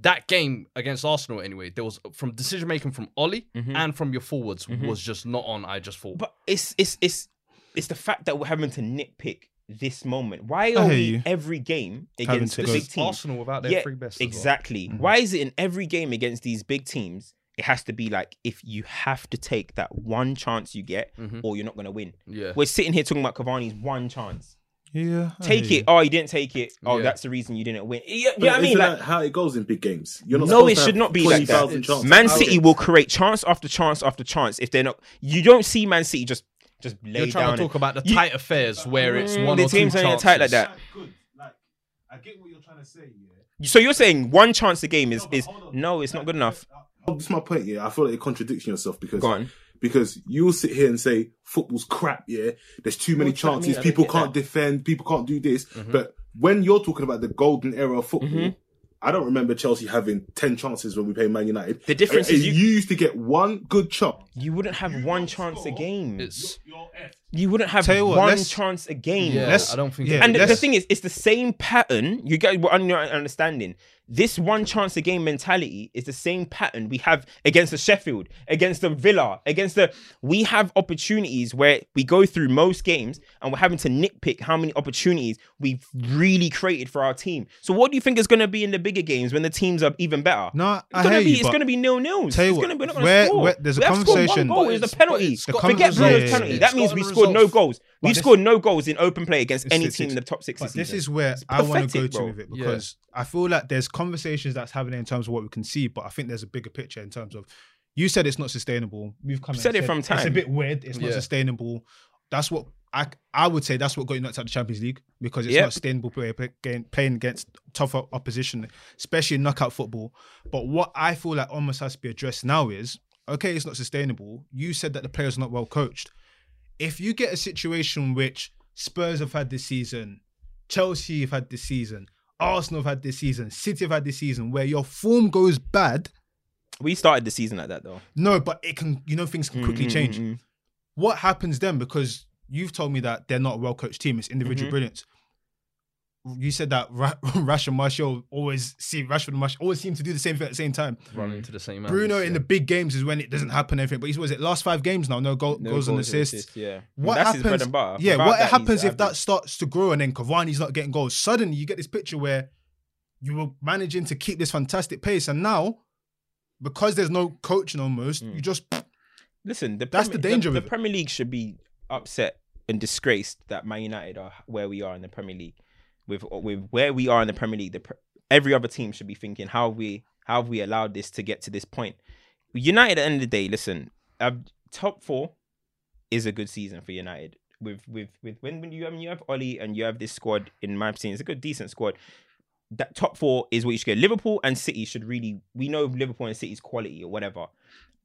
that game against Arsenal anyway. There was from decision making from Ollie and from your forwards was just not on. I just thought, But it's it's it's it's the fact that we're having to nitpick this moment? Why are we you. every game against the big teams? Arsenal without their three best. Exactly. Mm-hmm. Why is it in every game against these big teams? It has to be like if you have to take that one chance you get, Mhm. or you're not gonna win. Yeah. We're sitting here talking about Cavani's one chance. Yeah, Take hear it. Oh, you didn't take it. Oh, Yeah. that's the reason you didn't win. Yeah, But yeah. I mean, like, that how it goes in big games? You're not No, it should not be like that. Man City will create chance after chance after chance if they're not. You don't see Man City just just lay You're trying down. to talk about the You- tight affairs where it's Mm, one the or two teams ain't chances. tight like that. Good. Like, I get what you're trying to say. Yeah. so you're saying one chance a game is No, is on. no, it's not good enough. Oh, This is my point. Yeah, I feel like you're contradicting yourself because Go on. because you'll sit here and say football's crap. Yeah, there's too many What do you mean? chances. I don't People get can't that. defend. People can't do this. Mm-hmm. But when you're talking about the golden era of football. Mhm. I don't remember Chelsea having ten chances when we played Man United. The difference is you, you- used to get one good shot. You wouldn't have one chance a game. It's You wouldn't have Tell you what, one let's- chance a game. yeah. Let's- I don't think. yeah, And the, the let's- thing is, it's the same pattern. You guys were under understanding. This one chance a game mentality is the same pattern we have against the Sheffield, against the Villa, against the. We have opportunities where we go through most games and we're having to nitpick how many opportunities we've really created for our team. So, what do you think is going to be in the bigger games when the teams are even better? No, It's I gonna hear be you, it's gonna be nil nils. tell you it's what, gonna be not gonna where- score. where- there's a we have scored conversation- One goal But is the it's- penalty. but it's Forget conversation- Bruno's yeah, penalty. yeah, That means we Scotland scored no goals. But We've this- scored no goals in open play against any team in the top six. But this this season. is where It's I want to go to bro. with it Yeah. because I feel like there's conversations that's happening in terms of what we can see, but I think there's a bigger picture in terms of you said it's not sustainable. We've come and Said it from time. It's a bit weird. It's not Yeah. sustainable. That's what I I would say. That's what got you knocked out of the Champions League because it's Yep. not sustainable play, play, playing against tougher opposition, especially in knockout football. But what I feel like almost has to be addressed now is okay, it's not sustainable. You said that the players are not well coached. If you get a situation which Spurs have had this season, Chelsea have had this season, Arsenal have had this season, City have had this season, where your form goes bad. We started the season like that though. No, but it can, you know, things can quickly Mhm, change. mhm. What happens then? Because you've told me that they're not a well coached team, it's individual Mhm. brilliance. You said that Ra- Rash and Martial always see Rashford and Martial always seem to do the same thing at the same time. run into the same. Bruno alleys, in the big games is when it doesn't happen Everything, But he's was it last five games now? No goal, No goals and and assists. Yeah. What That's happens? his bread and butter. Yeah, Without what that, happens if that starts to grow and then Cavani's not getting goals? Suddenly you get this picture where you were managing to keep this fantastic pace, and now because there's no coaching almost, Mm. you just Listen, the That's the danger The, of it. Premier League should be upset and disgraced that Man United are where we are in the Premier League. With with where we are in the Premier League, the, every other team should be thinking how have we how have we allowed this to get to this point. United, at the end of the day, listen, uh, top four is a good season for United. With with with when, when you mean, you have Oli and you have this squad in my opinion, it's a good decent squad. That top four is what you should get. Liverpool and City should really we know Liverpool and City's quality or whatever.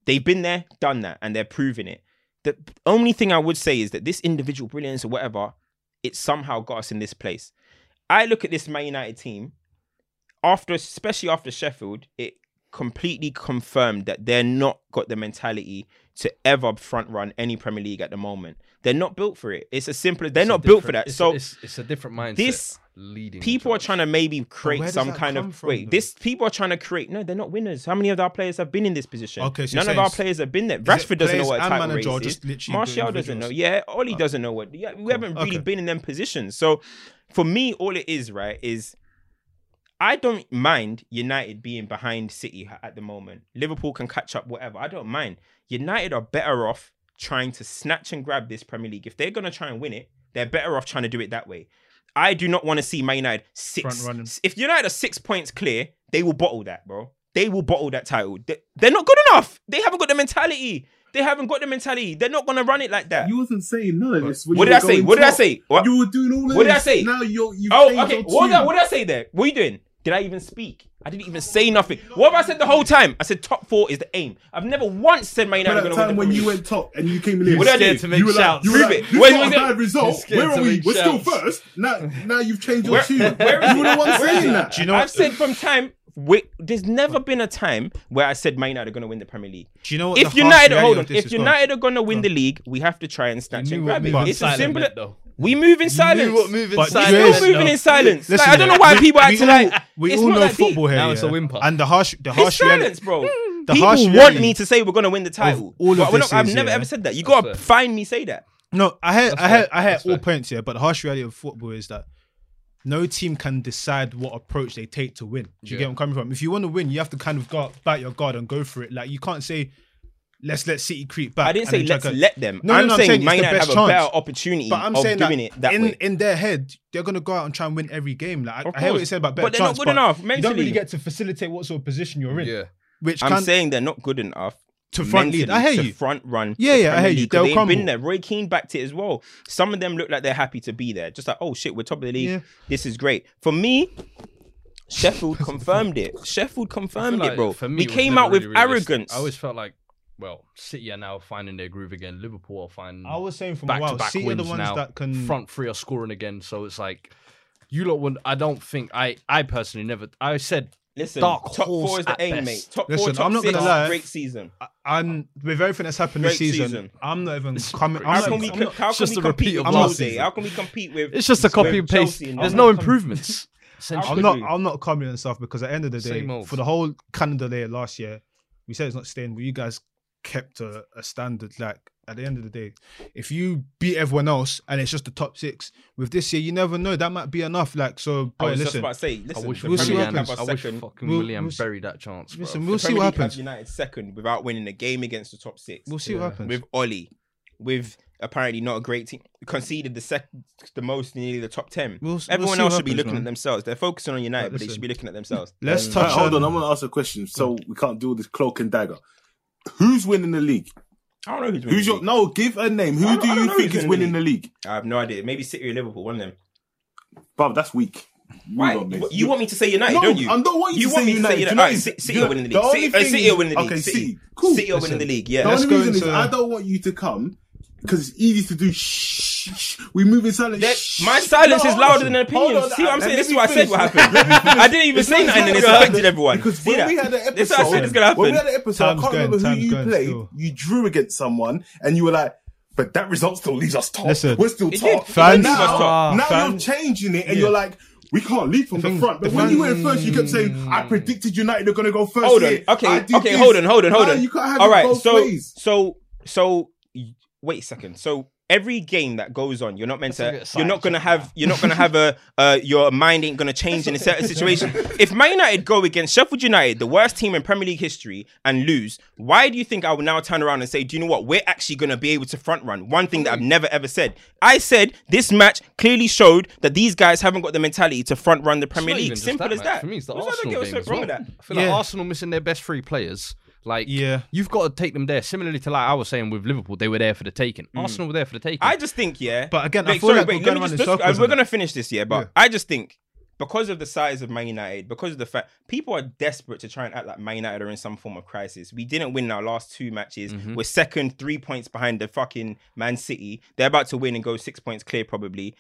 They've been there, done that, and they're proving it. The only thing I would say is that this individual brilliance or whatever, it somehow got us in this place. I look at this Man United team after, especially after Sheffield, it completely confirmed that they're not got the mentality to ever front run any Premier League at the moment. They're not built for it. It's as simple as they're It's not built for that. it's- So it's, it's a different mindset. this- leading people are trying to maybe create some kind of from, wait. though? This people are trying to create. No, they're not winners. How many of our players have been in this position? Okay, so none of our players have been there. it Rashford doesn't know what a and title race is. just literally the Martial doesn't know. Yeah, Ollie Oh. doesn't know what. Yeah, we haven't really Okay. been in them positions. So for me, all it is right is I don't mind United being behind City at the moment. Liverpool can catch up, whatever. I don't mind. United are better off trying to snatch and grab this Premier League. If they're gonna try and win it, they're better off trying to do it that way. I do not want to see Man United six. If United are six points clear, they will bottle that, bro. They will bottle that title. They, they're not good enough. They haven't got the mentality. They haven't got the mentality. They're not gonna run it like that. You wasn't saying none of this. What did I say? What did I say? What? You were doing all of What did I say? Now you're you. Oh, okay. What did, I, what did I say there? What are you doing? Did I even speak? I didn't even say nothing. What have I said the whole time? I said top four is the aim. I've never once said Man But United at are the going to win time the when you League. went top and you came in here, What did I scared do? to make you were like, you were like, it. this When is not was a bad result. Where are we? make We're still first. Now, now you've changed your Where- tune. where is you were the it? one Where is saying that. Do you know? I've said from time. Wait, there's never been a time where I said Man United are going to win the Premier League. Do you know what? If United, hold on, if is, bro? United are going to win the league, we have to try and snatch and grab it. moving It's as silent simple. Meant, as- though. We move in silence. knew what moving But silent you We're still moving in silence. Listen, Like, I don't know why we- people we act like we it's all not know that deep. football here. Now it's a whimper. And the harsh, the It's harsh reality- silence, bro. The People harsh want reality me to say we're gonna win the title. all of But we're this not- I've is, never yeah. ever said that. You That's gotta fair. find me say that. No, I hear, That's I hear, fair. I hear That's all fair. points here, but the harsh reality of football is that no team can decide what approach they take to win. Do you Yeah. get where I'm coming from? If you want to win, you have to kind of go back your guard and go for it. Like you can't say, "Let's let City creep back." I didn't say let's to- let them. No, no, I'm no, I'm saying saying it's Man United best have a better opportunity But I'm of saying doing that it that in way. in their head, they're gonna go out and try and win every game. Like I, I hear what you said about better But they're not good but enough You don't really get to facilitate what sort of position you're in. Yeah. Which I'm can saying they're not good enough to front lead. I mentally hear to you. front run. Yeah, yeah, I hear you. They'll They've crumble. been there. Roy Keane backed it as well. Some of them look like they're happy to be there. Just like, oh shit, we're top of the league. Yeah. This is great. For me, Sheffield confirmed it. Sheffield confirmed like it, bro. for me, we came out with really realistic. arrogance. I always felt like, well, City are now finding their groove again. Liverpool are finding I was saying from a back to while, back City are the ones now. that can front three are scoring again. So it's like you lot would. I don't think I. I personally never. I said Listen, dark top four is the aim, best. mate. Top Listen, four, top I'm not six, gonna lie. great season. I'm with everything that's happened this Great season, season. I'm not even coming. How I'm can not, we, I'm not- how can just we compete with of Jose? How can we compete with? it's just a copy and paste. And There's all no that? improvements. I'm not. I'm not coming and stuff because at the end of the day, for the whole Canada Day last year, we said it's not staying, but you guys kept a, a standard. Like at the end of the day, if you beat everyone else and it's just the top six, with this year, you never know. That might be enough. Like so, I boy, was just about to say, I listen, wish we'll see what League happens. a I wish fucking We'll- Willian we'll buried that chance. Listen, the we'll see Premier what League have happens. United second without winning a game against the top six. We'll see what happens. with Ollie, with apparently not a great team, conceded the second, the most nearly the top ten. We'll s- we'll Everyone else what should be looking man. at themselves. They're focusing on United, But but they should be looking at themselves. Let's Um, touch hold on- on, I'm gonna ask a question. So we can't do this cloak and dagger. Who's winning the league? I don't know who's winning. Who's your no? Give a name. Who do you think is winning the the league? I have no idea. Maybe City or Liverpool, one of them. Bruv, that's weak. Why? mate. You want me to say United, no, don't you? I don't want you, You to want say me to say United. United? You Alright, City- you are winning the league. only City- uh, City are winning the league. Okay, City. City. Cool. City are winning the league. The Yeah. Let's only go reason is I don't want you to come because it's easy to do shh. shh. We move in silence. That- my silence No, is louder on. than an opinion. on, See what I'm saying? This is me what I said what happened. I didn't even It's say nothing and it's affected everyone. Because See when that? we had the episode, That's what I said is gonna happen. when we had the episode, Time's I can't going, remember who you played. still. You drew against someone, and you were like, "But that result still leaves us top. Listen. We're still It top." Fans- now, Leave top. now Fans- you're changing it, and Yeah. you're like. We can't lead from the, thing- front, but the when you went first, you kept saying, "I predicted United are going to go first." Hold on. Okay. I did Okay. Hold on. Hold on. Hold on. You can't have All it right. So so so y- wait a second. So every game that goes on, you're not meant Let's to. You're not gonna have. now. You're not gonna have a. Uh, your mind ain't gonna change in a certain situation. If Man United go against Sheffield United, the worst team in Premier League history, and lose, why do you think I will now turn around and say, do you know what? We're actually gonna be able to front run. One thing that I've never ever said. I said this match clearly showed that these guys haven't got the mentality to front run the Premier League. even just Simple as that. For me, it's the What's- Arsenal get what's as wrong well. with that. I feel like Arsenal missing their best three players. Like, Yeah. you've got to take them there. Similarly to like I was saying with Liverpool, they were there for the taking. Arsenal were there for the taking. I just think, yeah. But again, I feel sorry, like wait, we're going just, in just- circles we're gonna finish this, yeah. But Yeah. I just think because of the size of Man United, because of the fact people are desperate to try and act like Man United are in some form of crisis. We didn't win our last two matches. Mm-hmm. We're second, three points behind the fucking Man City. They're about to win and go six points clear, probably.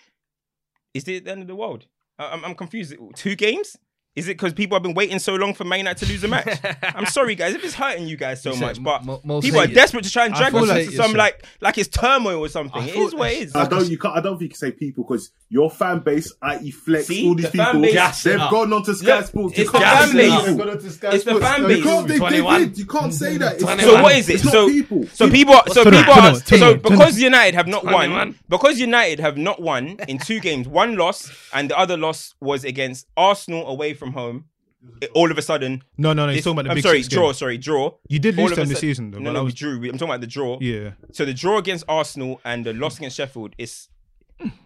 Is it the end of the world? I- I'm, I'm confused. Two games? Is it because people have been waiting so long for Man United to lose a match? I'm sorry, guys, if it's hurting you guys so You much, but mo- most people are desperate to try and drag feel us like into it's some a- like like it's turmoil or something. I thought is what it's- I don't. You can't. I don't think you can say people because your fan base, i.e., Flex, See? all these The people, base- Gas it they've up. gone on to Sky Look, Sports. it's the fan base. that. They've gone on to Sky It's the Sports. fan You base. can't, they, they did. You can't say that. It's So what is it? It's so people. so people so people are, so twenty- because United have not won 21. because United have not won in two games, one loss and the other loss was against Arsenal away from home. It- all of a sudden, No, no, no. He's this- talking about the I'm big sorry, six draw. game. Sorry, draw. You did All lose of a them this sudden- season, though. No, but no, that we was- drew. We- I'm talking about the draw. Yeah. So the draw against Arsenal and the loss against Sheffield is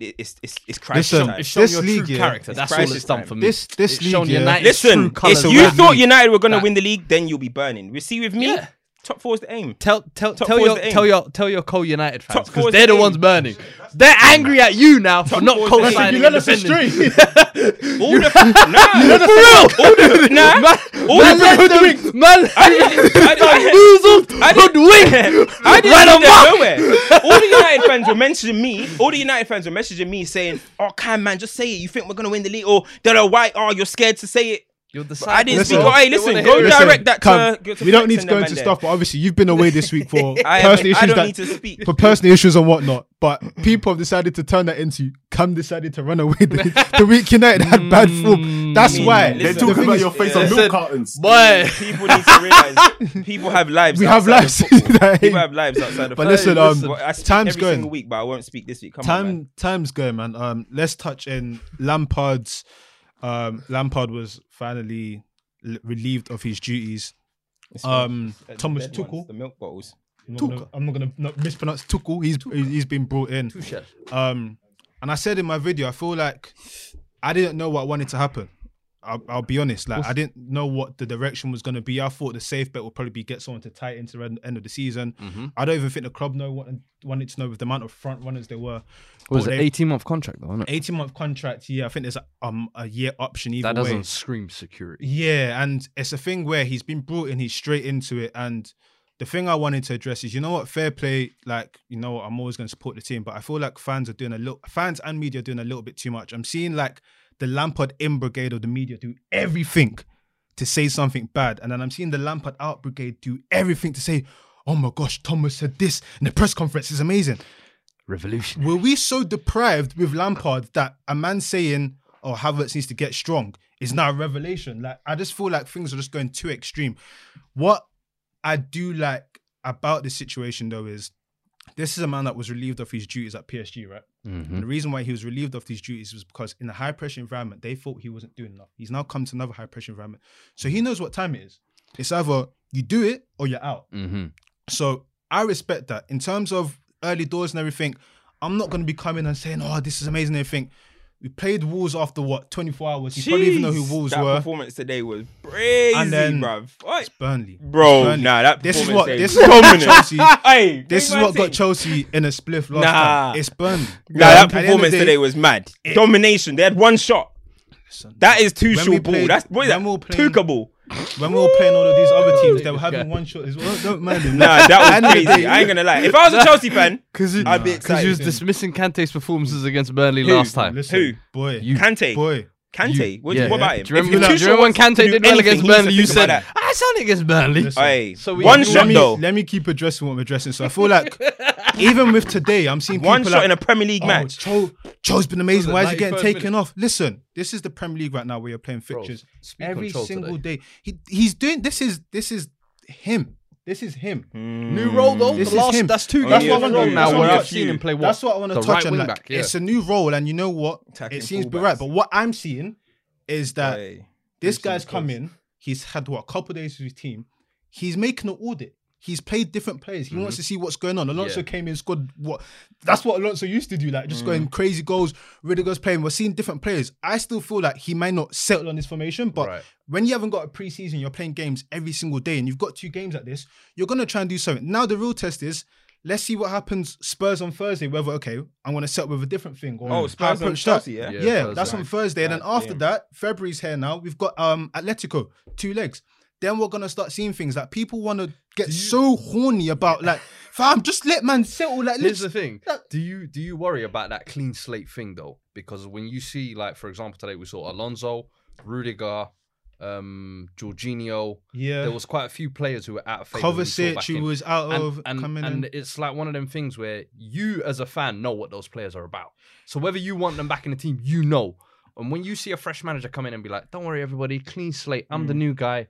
it's it's it's crisis Listen, time. It's shown This your league, true yeah, character. it's That's all crisis it's done time. for me. This- this It's shown league, yeah. United's Listen, true if you thought. United were going to That- win the league, then you'll be burning. We see with me, Yeah. Top four is the aim. Tell tell Top tell four is your the aim. tell your tell your co-United fans Top four because is they're the the aim. ones burning. They're angry at you now for Top not four is the aim. co-signing. You let us independently. astray. All the nah, For real, all the nah, all man, the led them, man, I didn't- I didn't- bamboozled, I didn't- hoodwinked, I didn't ran see that nowhere. All the United fans were messaging me. All the United fans were messaging me saying, "Oh, can man, just say it. You think we're gonna win the league? Or they're like, why? Oh, you're scared to say it." You're the I didn't Listen, speak. Oh, hey, listen, go. Listen, direct that Cam, to. to we don't need to go into man stuff, but obviously you've been away this week for I, personal I issues don't that need to speak. for personal issues and whatnot. But people have decided to turn that into Cam decided to run away the, the week United had bad form. That's mean, why. They listen, The talk thing about is, your face yeah. on milk Listen, cartons. Boy, People need to realize people have lives. We have lives. people have lives outside of But football. listen, Hey, um, listen. Well, I speak time's every going. single week, but I won't speak this week. Come on, man. time time's going, man. Um, let's touch in Lampard's. Um, Lampard was finally l- relieved of his duties. Um, the Thomas dead ones, the milk bottles. I'm not, gonna, I'm not gonna not mispronounce Tuchel. He's he's been brought in. Um, and I said in my video, I feel like I didn't know what wanted to happen. I'll, I'll be honest, like I didn't know what the direction was going to be. I thought the safe bet would probably be get someone to tie into the end, of the season. Mm-hmm. I don't even think the club know what wanted to know with the amount of front runners there were. Was it 18 month contract though, 18 month contract. Yeah, I think there's a, um a year option either That doesn't way. scream security. Yeah, and it's a thing where he's been brought in, he's straight into it. And the thing I wanted to address is, you know what, fair play. Like, you know, what, I'm always going to support the team, but I feel like fans are doing a little, fans and media are doing a little bit too much. I'm seeing like the Lampard in brigade of the media do everything to say something bad, and then I'm seeing the Lampard out brigade do everything to say, oh my gosh, Thomas said this, and the press conference is amazing. Revolution. Were we so deprived with Lampard that a man saying, "Oh, Havertz needs to get strong" is now a revelation? Like, I just feel like things are just going too extreme. What I do like about this situation, though, is this is a man that was relieved of his duties at PSG, right? Mm-hmm. And the reason why he was relieved of these duties was because in a high pressure environment, they thought he wasn't doing enough. He's now come to another high pressure environment, so he knows what time it is. It's either you do it or you're out. Mm-hmm. So I respect that. In terms of early doors and everything, I'm not going to be coming and saying, "Oh, this is amazing." and Everything. We played Wolves after what 24 hours. You probably even know who Wolves that were. performance today was crazy, And then- bruv. Oi. Burnley, Bro, Burnley. nah, that This is what this is what. Chelsea. Hey, This is what got. Chelsea in a spliff last Nah. time. It's Burnley. Nah, At that the end of the performance day, today was mad. Domination. They had one shot. listen, That is too short ball. That's what is when that? playing- Tuka ball. When we were playing all of these other oh, teams, they were having one shot as well. Don't mind him. Nah, that was the end of the crazy. I ain't gonna lie. If I was a Chelsea fan, Because I'd be Because you was dismissing Kante's performances against Burnley Who? last time. Listen, Who? boy, You- Kante, boy. Kante. What, Yeah. what about him? Do you remember, If do you're you remember when too Kante did well against he needs to Burnley? You said, that. I sound against Burnley. Listen. Hey, So we- one we- shot let me, though. let me keep addressing what I'm addressing. So I feel like even with today, I'm seeing One people shot like, in a Premier League oh, match. Cho, Cho's been amazing. Why is he getting 91st taken minute? off? Listen, this is the Premier League right now where you're playing fixtures speak every Cho single today. day. He he's doing this is this is him. This is him. Hmm. New role though. This the is last, him. That's two That's games what I want a to- now that's where what I I've seen him play what? That's what I want to The touch right on. wing Like, back, yeah. It's a new role, and you know what? Attacking it seems to be fullbacks. right. But what I'm seeing is that Hey. this guy's is come close. in. He's had what a couple days with his team. He's making an audit. He's played different players. He wants mm-hmm. to see what's going on. Alonso Yeah. came in, scored what? That's what Alonso used to do. Like just going mm. crazy goals. Rudiger's playing. We're seeing different players. I still feel like he might not settle on this formation, but Right. when you haven't got a preseason, you're playing games every single day, and you've got two games at this. You're gonna try and do something. Now the real test is. Let's see what happens Spurs on Thursday. Whether okay, I'm gonna set with a different thing. Or Oh, Spurs on approach that. Chelsea, yeah? Yeah. Yeah, Thursday. that's on Thursday. And then after damn. that, February's here now. We've got um Atletico, two legs. Then we're gonna start seeing things that people want to get so horny about. Like, fam, just let man settle. Like, Here's let's, the thing. that- Do you do you worry about that clean slate thing though? Because when you see, like, for example, today we saw Alonso, Rudiger, um, Jorginho. yeah. There was quite a few players who were out of favour. who Kovacic, who was out and, of and, coming and in. it's like one of them things where you as a fan know what those players are about. So whether you want them back in the team, you know. And when you see a fresh manager come in and be like, "Don't worry, everybody, clean slate. I'm Mm. the new guy,"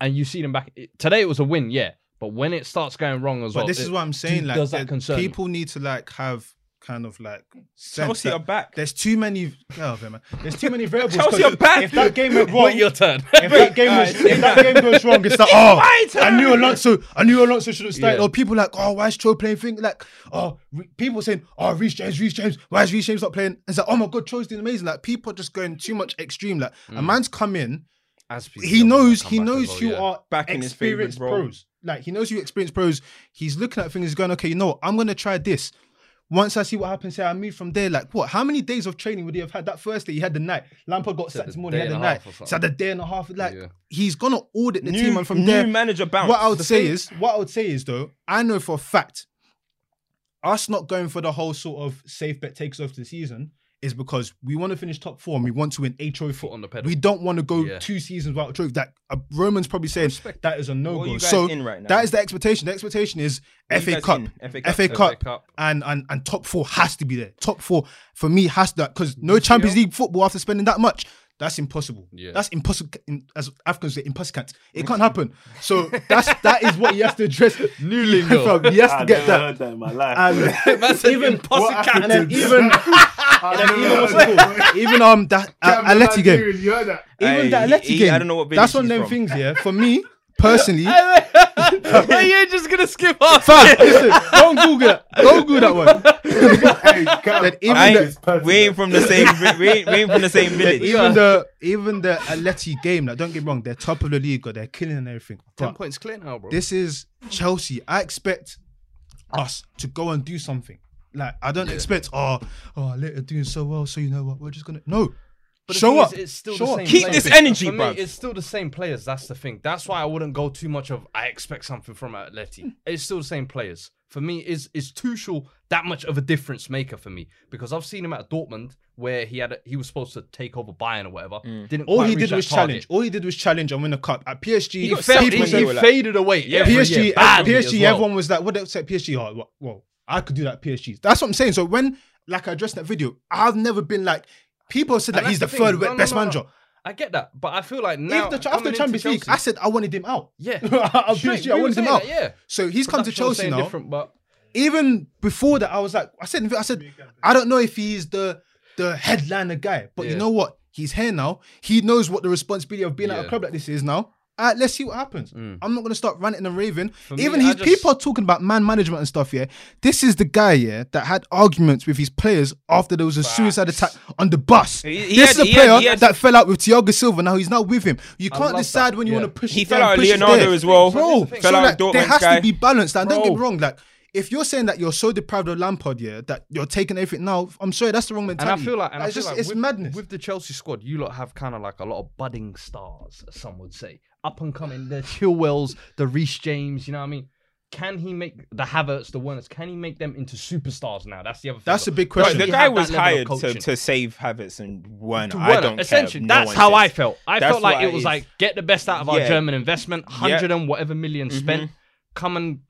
and you see them back today, it was a win, yeah. But when it starts going wrong as But well, this is what I'm saying. do- like, does that concern people need to like have kind of like mm. Chelsea are back. There's too many. Oh, man. There's too many variables. Chelsea 'cause are back. If that game went wrong, Wait your turn. if that game was, if that game goes wrong, it's like, oh, I knew Alonso, I knew Alonso should have started. Yeah. Or people like, oh, why is Cho playing? Thing like, oh, Re- people saying, oh, Reece James, Reece James, why is Reece James not playing? It's like, oh my god, Cho's doing amazing. Like people are just going too much extreme. Like a man's come in, As he knows, he knows who are Back in his favourite experienced pros. Like he knows who experienced pros. He's looking at things. He's going, okay, you know what? I'm gonna try this. Once I see what happens here, I move from there. Like what? How many days of training would he have had? That first day, he had the night. Lampard got Said sacked this morning. He had the night. half So something. had a day and a half. Like Yeah. he's gonna audit the New, team, and from new there, manager bounce. what I would The say thing- is, what I would say is though, I know for a fact, us not going for the whole sort of safe bet takes over the season is because we want to finish top four and we want to win a trophy. Foot on the pedal. We don't want to go Yeah. two seasons without a trophy. That uh, Roman's probably saying Respect. that is a no go. So in right now? that is the expectation. The expectation is What are you FA Cup. FA FA Cup? Cup, FA Cup. and and and top four has to be there. Top four for me has to because no Champions League football after spending that much. That's impossible. Yeah. That's impossible. in- As Africans say, impossible. It can't happen. So that's that is what he has to address. New lingo. He has to I get never that. heard that in my life. And Man even impossible and then even and then even what's it called? Even um that uh, Atleti game. You heard? Even Hey, that he- Atleti he- game. I don't know what That's one of them from. things. Yeah, for me personally. you ain't just gonna skip off. Fam, listen, don't Google that. Don't Google that one. hey, That even I the- we ain't from the same. we, ain't, we ain't from the same village. Even the even the Atleti game, like don't get me wrong, they're top of the league, or they're killing and everything. Ten But points clear now, bro. this is Chelsea. I expect us to go and do something. Like I don't expect, oh, oh, they're doing so well, so you know what, we're just gonna no. But Show up. Is, it's still Show the up. same Keep players. this energy, For me, it's still the same players. That's the thing. That's why I wouldn't go too much of. I expect something from Hmm. Atleti. It's still the same players. For me, is is Tuchel that much of a difference maker for me? Because I've seen him at Dortmund where he had a, he was supposed to take over Bayern or whatever. Mm. Didn't All he did was target. challenge. All he did was challenge and win a cup. At PSG, He, got fell- he, he like- faded away. Yeah, every PSG, year, at badly as PSG, well. everyone was like, "What they said PSG? Oh, well, well, I could do that PSG." That's what I'm saying. So when, like, I addressed that video, I've never been like, people said that he's the the third. No, best no, no. manager. I get that, but I feel like now Even the, after Champions League, I said I wanted him out. yeah, Straight, PSG, I wanted him out. that, yeah. So he's come to Chelsea now. different, but Even before that, I was like, I said, I said, I don't know if he's the the headliner guy, but you know what? He's here now. He knows what the responsibility of being at a club like this is now. Alright, let's see what happens. Mm. I'm not gonna start ranting and raving. me, Even I his just- people are talking about man management and stuff. Yeah, this is the guy. Yeah, that had arguments with his players after there was a suicide attack on the bus. He- he this had- is a he had- player had- that fell out with Thiago Silva. Now he's not with him. You can't decide that, when you yeah. want to push. He it fell out with Leonardo there. as well. bro. Fell so out like, there has guy. to be balance. And don't get me wrong, like. If you're saying that you're so deprived of Lampard, yeah, that you're taking everything now, I'm sorry, that's the wrong And mentality. I feel like, and I it's feel just like it's with, madness. With the Chelsea squad, you lot have kind of like a lot of budding stars, some would say, up and coming. The Chilwells, the Reece James. You know what I mean? Can he make the Havertz, the Werners? Can he make them into superstars now? That's the other. thing. That's a big Bro, question. the guy was hired to, to save Havertz and Werner. To I don't essentially. care. No that's one how says. I felt. I That's felt like it it was is. like get the best out of our German investment, hundred and whatever 1000000 mm-hmm. spent. Come and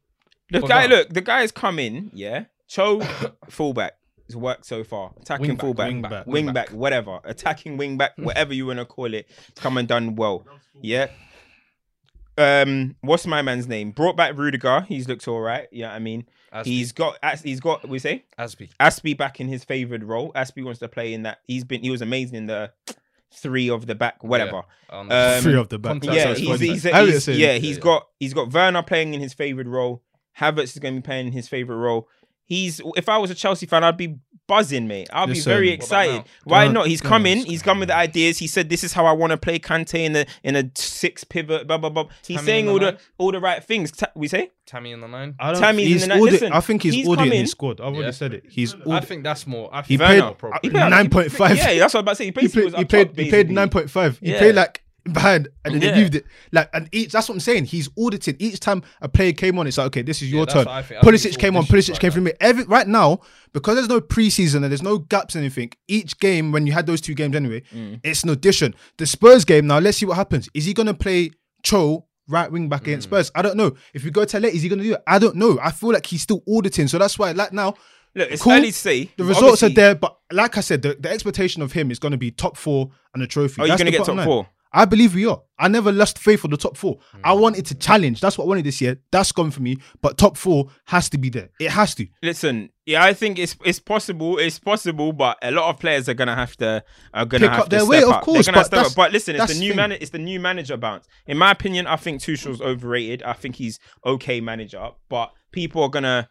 The guy, done. look, the guy's come in, yeah. Cho, fullback. It's worked so far. Attacking Wing fullback, wing wing back, back, wing wing back, whatever. Attacking wing back, whatever you want to call it. It's come and done well. Yeah. Um, what's my man's name? Brought back Rudiger. He's looked all right. Yeah, I mean, Azpi. he's got, he's got. We say Azpi. Azpi back in his favored role. Azpi wants to play in that. He's been. He was amazing in the three of the back, whatever. Um, Um, Three of the back. Yeah, That's he's, what he's, Elliot he's- yeah, he's Yeah. got he's got Werner playing in his favorite role. Havertz is going to be playing in his favorite role. He's if I was a Chelsea fan, I'd be buzzing, mate. I'd be very excited. Why Don't- He's don't come in. ask He's come with the ideas. He said, "This is how I want to play Kante in the in a six pivot." Blah blah blah. He's Tammy saying in the all the all the right things. Ta- we say Tammy in the nine. I don't, Tammy's he's in the night. audit, Listen, I think he's, he's auditing in- his squad. I've already said it. He's I audit. think that's more. I He think paid that's more He appropriate. nine point five. Yeah, that's what I'm about to say. He he played, he up played, top, he paid nine point five. He Yeah. played like behind, and then Yeah. he leaved it. Like, and each that's what I'm saying. He's audited each time a player came on. It's like, okay, this is your that's turn. what I think. I think Pulisic came on. Pulisic right came from me. Every right now because there's no preseason and there's no gaps and anything. Each game when you had those two games anyway, Mm. it's an audition. The Spurs game now. Let's see what happens. Is he gonna play Cho? Right wing back Mm. against Spurs. I don't know. If we go to late, is he gonna do it? I don't know. I feel like he's still auditing. So that's why, like now, Look, it's Cool. early to say. the results are there, but like I said, the, the expectation of him is going to be top four and a trophy. Oh, you're gonna get top line. four. I believe we are. I never lost faith for the top four. Hmm. I wanted to challenge. That's what I wanted this year. That's gone for me. But top four has to be there. It has to. Listen, yeah, I think it's it's possible. It's possible, but a lot of players are gonna have to are gonna Pick have up to their step weight, of course, but step up. But listen, it's the new man. It's the new manager bounce. In my opinion, I think Tuchel's overrated. I think he's okay manager, but people are gonna.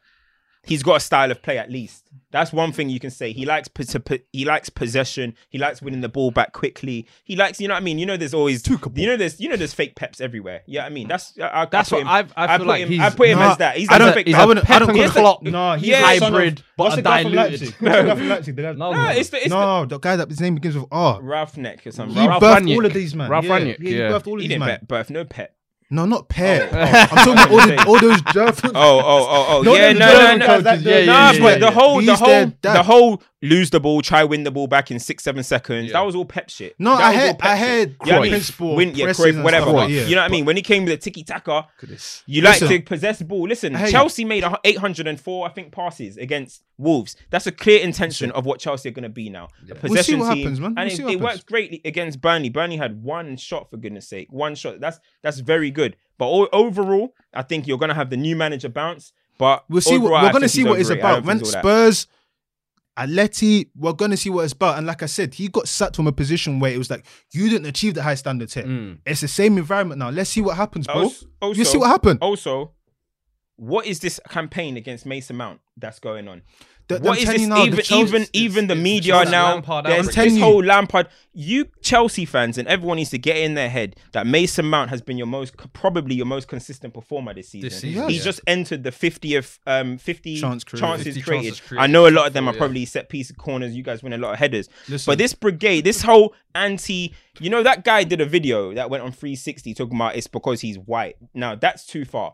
He's got a style of play at least. That's one thing you can say. He likes to put, he likes possession. He likes winning the ball back quickly. He likes, you know what I mean. You know, there's always, you know, there's, you know, there's fake peps everywhere. Yeah, I mean, that's I, I That's put what him, I've- I feel put like him, he's- I put him Nah, as that. He's I a don't- fake He's pep. a I wouldn't- I don't and call it- Klopp. No, he's Yeah, the son of- hybrid, but What's a the guy from diluted. Leipzig? What's the guy from Leipzig? The guy- No, No, it's the, it's no, the guy that his name begins with R. Ralph Neck or something. He Ralph, Ralph birthed Rangnick. all of these man. Ralph yeah, Rangnick, yeah, he birthed all of he these didn't man. birth, no pet. No, not pair. Oh. Oh, I'm talking about all, the, all those German. Oh, oh, oh, oh, No, yeah, no, no, the no, German no, guys, that- yeah, the- Nah, yeah, but yeah, the yeah. whole, the He's whole, their dad. the whole lose the ball, try win the ball back in six, seven seconds. Yeah. That was all Pep shit. No, That I heard- I heard You know what I Cruyff mean? principle, Win, yeah, Cruyff, whatever. like yeah. You know what I mean? When he came with a tiki taka, you like Listen. to possess the ball. Listen, I you. Chelsea made a- 804, I think, passes against Wolves. That's a clear intention of what Chelsea are going to be now. A Yeah. possession We'll see what team, happens, man. and We'll it, see it worked greatly against Burnley. Burnley had one shot for goodness sake, one shot. That's that's very good. But o- overall, I think you're going to have the new manager bounce. But We'll see. What, overall, I we're going to see he's what it's about. don't When think it's all that. Atleti, we're going to see what it's about. And like I said, he got sacked from a position where it was like you didn't achieve the high standards here. Mm. It's the same environment now. Let's see what happens, bro. Also- you see what happened. Also, what is this campaign against Mason Mount that's going on? The- I'm What is this? you now, the even Chelsea- even even the media just now. Lampard There's this telling you. whole Lampard. You Chelsea fans and everyone needs to get in their head that Mason Mount has been your most probably your most consistent performer this season. This season, He's yeah. just entered the 50th um 50 Chance created. chances 50 created. chances created. I know a lot of them are Yeah. probably set piece corners. You guys win a lot of headers. Listen. But this brigade, this whole anti, you know, that guy did a video that went on 360 talking about it's because he's white. Now that's too far,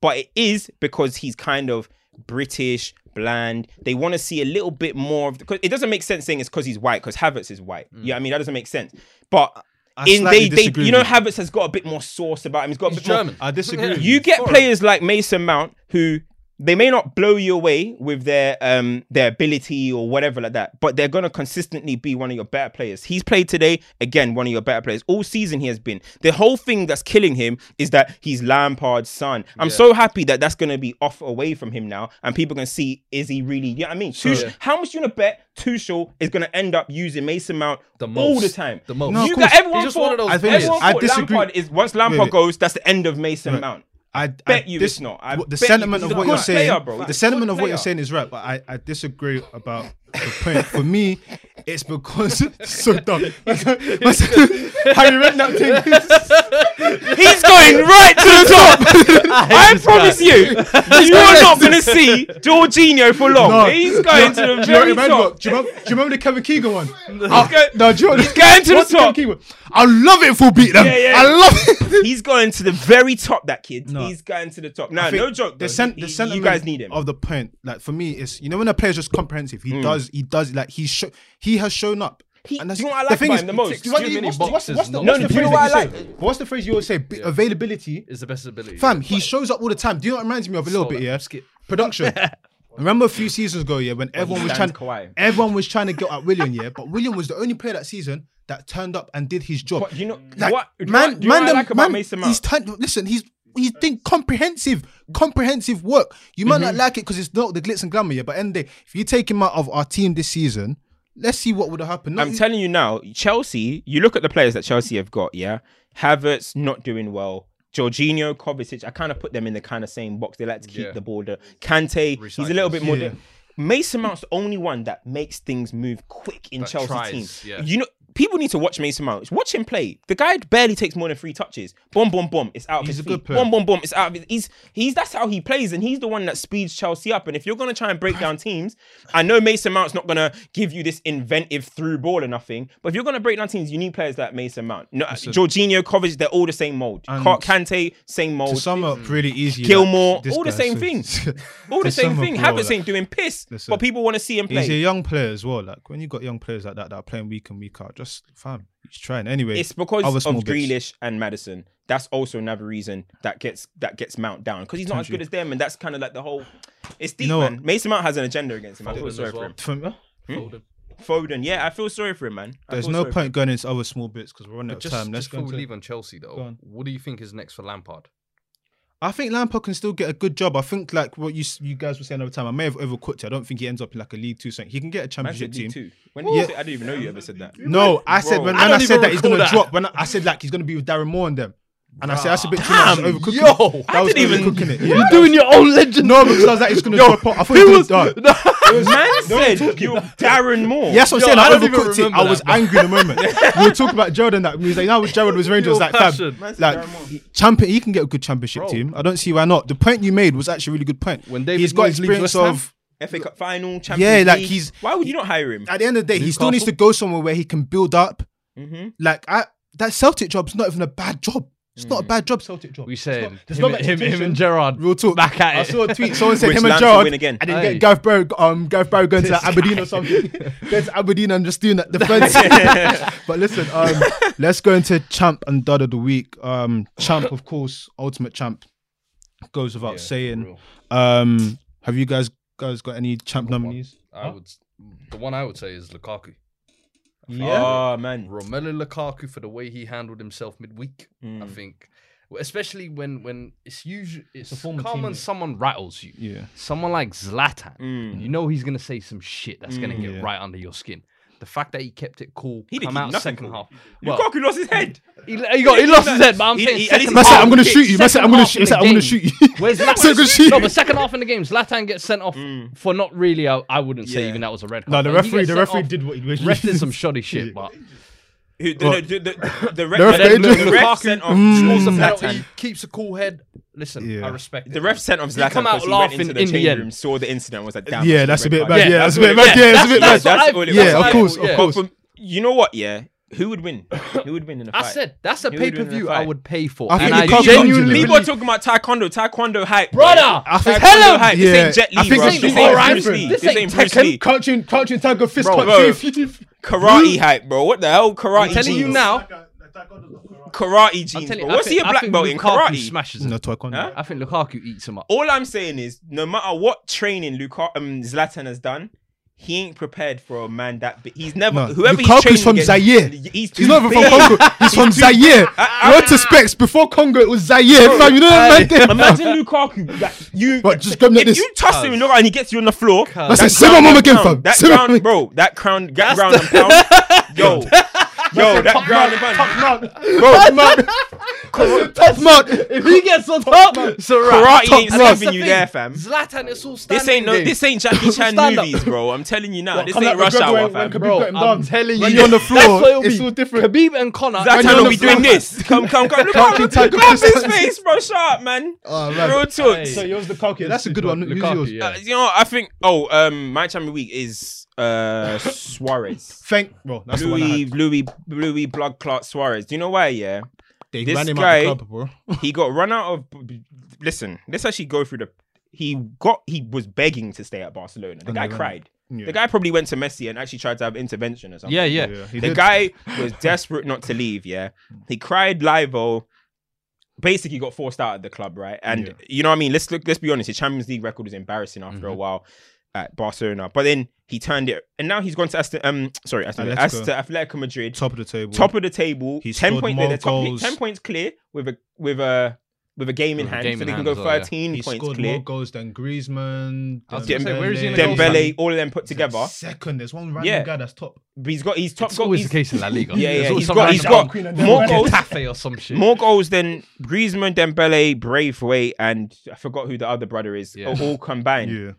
but it is because he's kind of British, bland. They want to see a little bit more of because it doesn't make sense saying it's because he's white because Havertz is white. Yeah, I mean that doesn't make sense. But I in they, they you know with. Havertz has got a bit more sauce about him. He's got a He's bit more I disagree. you get Foreign. players like Mason Mount who they may not blow you away with their um their ability or whatever like that, but they're gonna consistently be one of your better players. He's played today, again, one of your better players. All season he has been. The whole thing that's killing him is that he's Lampard's son. I'm Yeah. so happy that that's gonna be off away from him now, and people can see is he really? You know what I mean? Tuchel, Yeah. How much you gonna bet Tuchel is gonna end up using Mason Mount The all most. the time? The most. No, you got everyone He's just thought, one of those I think everyone I disagree. Lampard is once Lampard Wait. goes, that's the end of Mason Right. Mount. I bet I you dis- it's not. I the sentiment you of what you're saying, player, bro. The sentiment of what you're saying is right, but I, I disagree about the point. For me, it's because so dumb. Have you read that thing. He's going right to the top. I promise you, you are not going to see Jorginho for long. No. He's going to the Do you very what top. Do you remember, do you remember the Kevin Keegan one? He's ah, go- No, do you He's going to the top. Kevin I love it for we beat them. Yeah, yeah. I love it. He's going to the very top. That kid. No. He's going to the top. No, no joke. The, sen- He- the sentiment you guys need him. Of the point, like for me, is you know when a player's just comprehensive, he mm. does, he does, like he's sho- he has shown up. He- And that's- do you know what I the like thing about is- him the most? do you know what- Too what's the- what's- what's the- not- what's the do you phrase I you like? say? What's the phrase you always say? B- Availability. is the best ability. Fam, he shows up all the time. Do you know what reminds me of a little bit? that. Yeah, Skip. production. Remember a few seasons ago, yeah, when everyone was trying, Kawhi. everyone was trying to get at Willian, yeah, but Willian was the only player that season that turned up and did his job. But you know Like, what? do you know man, you know man, what I like man, Mason he's turned. Listen, he's he's doing comprehensive, comprehensive work. You might Mm-hmm. not like it because it's not the glitz and glamour, yeah. But end of day, if you take him out of our team this season, let's see what would have happened. No, I'm telling you now, Chelsea, you look at the players that Chelsea have got, yeah? Havertz not doing well. Jorginho, Kovacic, I kind of put them in the kind of same box. They like to keep Yeah. the ball. The Kante, he's a little bit more. Yeah. Mason Mount's the only one that makes things move quick in That Chelsea tries, team. yeah. You know, people need to watch Mason Mount. Watch him play. The guy barely takes more than three touches. Boom, boom, boom. It's out of He's his a good feet. player. Boom, boom, boom. It's out of his. He's he's that's how he plays, and he's the one that speeds Chelsea up. And if you're gonna try and break down teams, I know Mason Mount's not gonna give you this inventive through ball or nothing. But if you're gonna break down teams, you need players like Mason Mount. No, Jorginho, Kovacic, they're all the same mold. Kante, same mold. to sum up really easy. Gilmour, like, all the same so- thing. All the same thing. Havertz ain't doing piss, Listen, but people want to see him play. He's a young player as well. Like when you got young players like that that are playing week in week out, just fam, he's trying anyway. It's because of small bits. Grealish and Maddison. That's also another reason that gets that gets Mount down because he's not as good as them, and that's kind of like the whole. It's deep, know man. what? Mason Mount has an agenda against him. I feel sorry as for him. From- hmm? Hmm? Foden. Foden, yeah, I feel sorry for him, man. I There's no point going into other small bits because we're running out of Just, time. Let's just go. before we leave on Chelsea though, on. what do you think is next for Lampard? I think Lampard can still get a good job. I think like what you you guys were saying over time. I may have overcooked it. I don't think he ends up in like a League Two. Something. He can get a championship team. Two. When did you say, I didn't even know you ever said that. No, I said Bro. when, I I, said that he's gonna that. drop. When I, I said like he's gonna be with Darren Moore and them, and I said that's a bit too much. Damn, overcooking yo. That I was didn't even- overcooking it. Yeah. You're doing your own legend. No, because I was like he's gonna drop off. I thought he was gonna die. Man said you're Darren Moore. Yes, I'm Yo, saying I I, overcooked it. remember I was that, angry in the moment. we were talking about Gerald and that. He was like, "No, with Gerald was Rangers." Like, fam, like Darren Moore. he- champion. He can get a good championship Bro. team. I don't see why not. The point you made was actually a really good point. When David he's got Moyes leaves experience West of. FA Cup final, Champions Yeah, like, he's- Why would you not hire him? At the end of the day, he still needs to go somewhere where he can build up. Mhm. Like I, that Celtic job's not even a bad job. It's not a bad job Celtic job. We It's said not- him, no him, him and Gerrard Real talk. back at it. I it. saw a tweet. Someone said Which him and Gerrard, win again. and then Aye. get Gareth Barry, um, Gareth Barry going to like Aberdeen or something. going to Aberdeen and just doing that defense. but listen, um, let's go into champ and dud of the week. Um, champ, of course, ultimate champ goes without Yeah, saying. Um, have you guys guys got any champ nominees? I would. The one I would say is Lukaku. Oh man. Romelu Lukaku for the way he handled himself midweek. I Mm. think, especially when when it's usually it's a former calm when someone rattles you. Yeah. Someone like Zlatan, Mm. you know he's gonna say some shit that's gonna Mm. get Yeah. right under your skin. The fact that he kept it cool, He didn't come keep out nothing second half. Well, Lukaku lost his head. he, he got he lost his head, but I'm He- saying he- at least second he- Man half- I'm gonna shoot you. Man I'm gonna shoot. in Man said, the I'm gonna shoot you. Where's Man said, I'm gonna shoot No, you. but second half in the game, Zlatan gets sent off Mm. for not really. I, I wouldn't say Yeah. even that was a red card. No, the but he referee, the sent referee off. did what he wished. Ref did some shoddy shit, but Who, the, What? the, the, the, the, The ref ref, the, did. the ref sent off Mm. scores the Zlatan. keeps a cool head. Listen, Yeah. I respect The it. ref sent off He Zlatan come out because he went laughing into the in the changing end. room, saw the incident, was like, damn. Yeah, that's that's a bit bad. Yeah, that's a bit bad. Yeah, that's a bit bad. what That's I- all it Yeah, of course, of yeah. course. But from, you know what? Yeah, who would win? Who would win in a I fight? I said that's a Who pay would per win in a view I fight? would pay for, I think and I Lukaku genuinely it. People are believe. talking about taekwondo, taekwondo hype, Brother, I think- taekwondo tell him. hype. This Yeah, ain't Jet I Li, think bro. it's This all right. ain't Bruce Lee. This This ain't ain't Bruce Tekken. Lee. Crouching, crouching tiger fist Bro, punch. bro. Chief. Karate hype, bro. What the hell? Karate I'm telling you now. Karate I'm jeans, telling you. I What's think- he a I black think belt in Lukaku karate? Smashes him. No, taekwondo. Huh? I think Lukaku eats him up. All I'm saying is, no matter what training Luka, um, Zlatan has done, he ain't prepared for a man that big. He's never. No, Whoever Lukaku's he's from training Zaire. He's, too He's not even big. from Congo. He's from too- Zaire. I- I- What to specs before Congo? It was Zaire, fam. You know that man there. Imagine Lukaku. That you, But just grab him like if this. you toss him in the and he gets you on the floor. That's that it. Simmer ground mom again, pound, fam. That Simmer ground, mom. bro. That crown, that ground and pound. Yo, yo, that ground and pound. Bro, man. Top man. If he gets on top, it's a. Karate ain't man. saving you there, fam. Zlatan, it's all standing This ain't no. This ain't Jackie Chan movies, bro. I'm telling you now. This ain't Rush Hour, when- when fam. Bro, I'm down. telling When you, you're on the floor, it's all different. Khabib and Conor. When you're Zlatan will be doing this. Come, come, come. Look at tiger his face, bro. Shut up, man. Oh, man. Real talk. So yours the Lukaku. That's a good one. Who's yours? Uh, you know, I think. Oh, um, my champion week is uh Suarez. Thank, bro. That's the one I Luis. Luis, Luis, blood clot Suarez. Do you know why? Yeah, They this ran him guy- out the club, bro. he got run out of. Listen, let's actually go through the. He got. He was begging to stay at Barcelona. The And guy cried. Yeah. The guy probably went to Messi and actually tried to have intervention or something. Yeah, yeah. Yeah, the did. guy was desperate not to leave. Yeah, he cried live. Oh, basically got forced out of the club, right? And Yeah. you know what I mean. Let's look. Let's be honest. The Champions League record was embarrassing after a Mm-hmm. while at Barcelona, but then he turned it, and now he's gone to Aston. Um, sorry, Aston, Atletico. Aston Atletico Madrid. top of the table. Top of the table, He ten points. They're top, ten points clear with a with a with a game in With hand, game so in they can go as well, yeah. thirteen He points scored clear. more goals than Griezmann. I say, where is he Dembele. all of them put together. Second, there's one random Yeah. guy that's top. But he's got he's top It's goal. always He's, the case in La Liga. Yeah, yeah, always he's some got he's random got more goals. Getafe or some shit. More goals than Griezmann, Dembele, Braithwaite, and I forgot who the other brother is. Yeah. All, all combined. Yeah.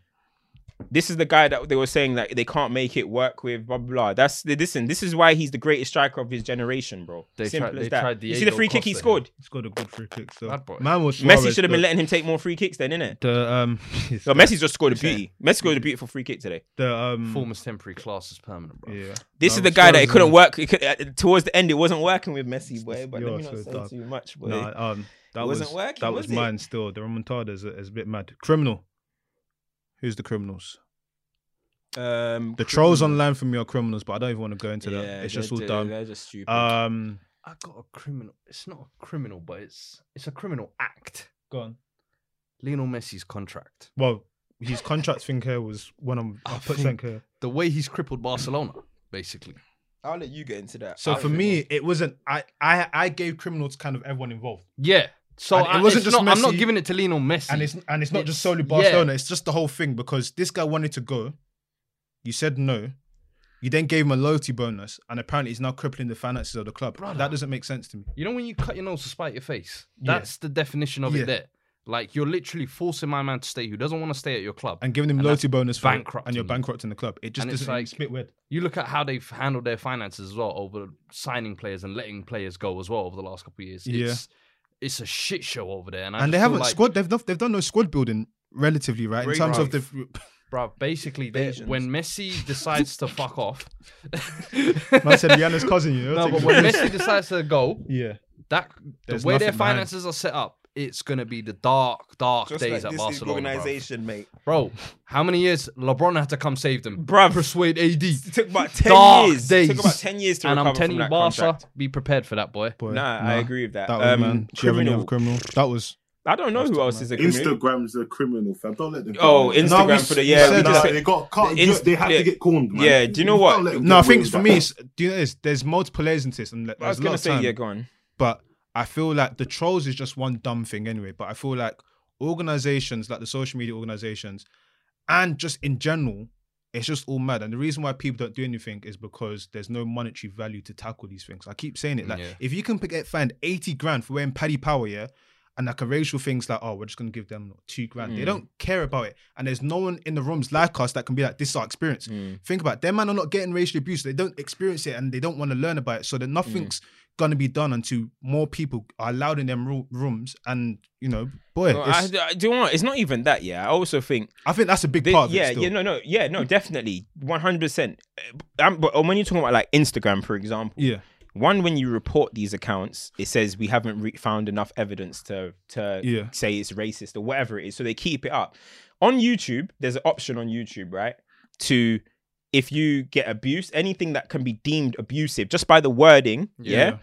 This is the guy that they were saying that they can't make it work with. Blah blah. blah. That's listen. This is why he's the greatest striker of his generation, bro. They Simple tried- as they that. tried you see the free kick he Costa. scored. He scored a good free kick. So Bad boy. man was Messi should have been the- letting him take more free kicks then, innit? the um So Messi just scored a beauty. Messi scored a beautiful free kick today. the um Form is temporary, class is permanent, bro. yeah. This No, is the guy that it couldn't is- work. It could, uh, towards the end, it wasn't working with Messi, boy. But let You're me not so say dumb. too much, boy. Nah, um, that wasn't was working, that was, was mine. Still, the remontada is is a bit mad. Criminal. Who's the criminals? Um, The trolls online for me are criminals, but I don't even want to go into that. It's just all they're, dumb. They're just stupid. Um, I got a criminal. It's not a criminal, but it's it's a criminal act. go on. Lionel Messi's contract. Well, his contract thing here was one of I I put think- here. The way he's crippled Barcelona, basically. I'll let you get into that. So I for me, it wasn't. I I I gave criminal to kind of everyone involved, Yeah. So And it I- wasn't it's just not, I'm not giving it to Lionel Messi. and it's and it's not just It's- solely yeah. Barcelona. It's just the whole thing because this guy wanted to go. You said no. You then gave him a loyalty bonus, and apparently he's now crippling the finances of the club. Brother. That doesn't make sense to me. You know when you cut your nose to spite your face? Yeah. That's the definition of Yeah. it there. Like you're literally forcing my man to stay who doesn't want to stay at your club. And giving him And loyalty bonus for it, and you're you. bankrupting the club. It just And doesn't. like- it's bit weird. you look at how they've handled their finances as well over signing players and letting players go as well over the last couple of years. Yeah. It's, it's a shit show over there. And, and they haven't like, squad. They've not, they've done no squad building relatively right in Great terms of the. Bro, basically, they, when Messi decides to fuck off, I said Rihanna's cousin. You know. no, but when. Messi decides to go, yeah, that There's the way their nothing behind. finances are set up, it's gonna be the dark, dark Just days like at this Barcelona, bro. mate. bro. How many years LeBron had to come save them, Bruv. Persuade AD. It took about ten Dark years. days. It took about ten years to and recover I'm telling from you, that Barca, contract. be prepared for that, boy. Boy, Nah, I agree with that. That was Um, man. Do you have any other criminal. criminal? That was. I don't know who else is a criminal. Instagram's a criminal, fam. Don't let them. Oh, Instagram Instagram we for the s- yeah. we We just they got cut. Inst- they had yeah. to get corned, man. Yeah, do you know what? Don't let them No, I think for me, it's, do you know this? There's multiple layers into this, and like, I was there's a lot gonna of say time. yeah, go on. But I feel like the trolls is just one dumb thing anyway. But I feel like organizations like the social media organizations and just in general, it's just all mad. And the reason why people don't do anything is because there's no monetary value to tackle these things. I keep saying it. Like Yeah. if you can get fined 80 grand for wearing Paddy Power, yeah, and like a racial things like, oh, we're just gonna give them two grand. They Mm. don't care about it. And there's no one in the rooms like us that can be like, this is our experience. Mm. Think about it. Them man are not getting racially abused. They don't experience it and they don't want to learn about it. So that nothing's gonna be done until more people are allowed in them ru- rooms. And you know, boy, Well, I, it's- I- do you know what? It's not even that. Yeah, I also think I think that's a big They- part of yeah, it. Still. yeah, no, no, yeah, no, definitely, one hundred percent. Uh, um, but when you're talking about like Instagram, for example, yeah, one when you report these accounts, it says we haven't re- found enough evidence to to Yeah. say it's racist or whatever it is, so they keep it up. On YouTube, there's an option on YouTube, right, to if you get abuse, anything that can be deemed abusive just by the wording, yeah, Yeah.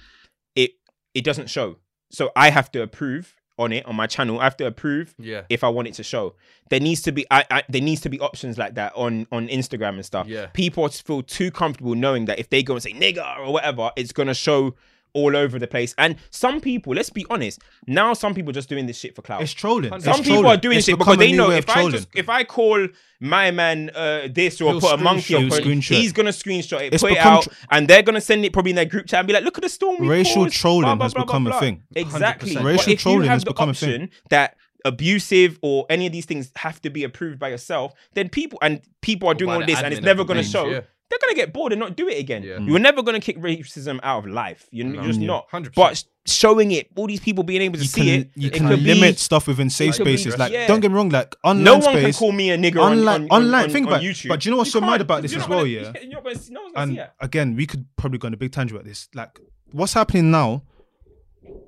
it it doesn't show. So I have to approve on it on my channel. I have to approve Yeah. if I want it to show. There needs to be I, I there needs to be options like that on on Instagram and stuff. Yeah. People feel too comfortable knowing that if they go and say nigger or whatever, it's gonna show all over the place. And some people, let's be honest, now some people just doing this shit for clout. it's trolling. It's some people trolling. are doing It's shit because they know if I just if I call my man uh, this or He'll put a monkey screenshot up, it. on, he's gonna screenshot it, It's put it out, tr- and they're gonna send it probably in their group chat and be like, "Look at the storm." Racial caused, trolling blah, blah, has blah, blah, become a thing. Exactly. 100%. Racial if trolling you have has the become a thing. that abusive or any of these things have to be approved by yourself, then people and people are doing all this and it's never going to page, show. yeah. They're going to get bored and not do it again. Yeah. You're mm. never going to kick racism out of life. You're, you're just Yeah. not. 100%. But showing it, all these people being able to you see can it, you it can could limit be, stuff within safe it be- spaces. Like, yeah. don't get me wrong. Like online no one space, can call me a nigger on- online, on, on, online. on, think on about, it. YouTube. but do you know what's so can't. mad about this as well? gonna- Yeah, You're not gonna see, no and again, we could probably go on a big tangent about this. Like, what's happening now?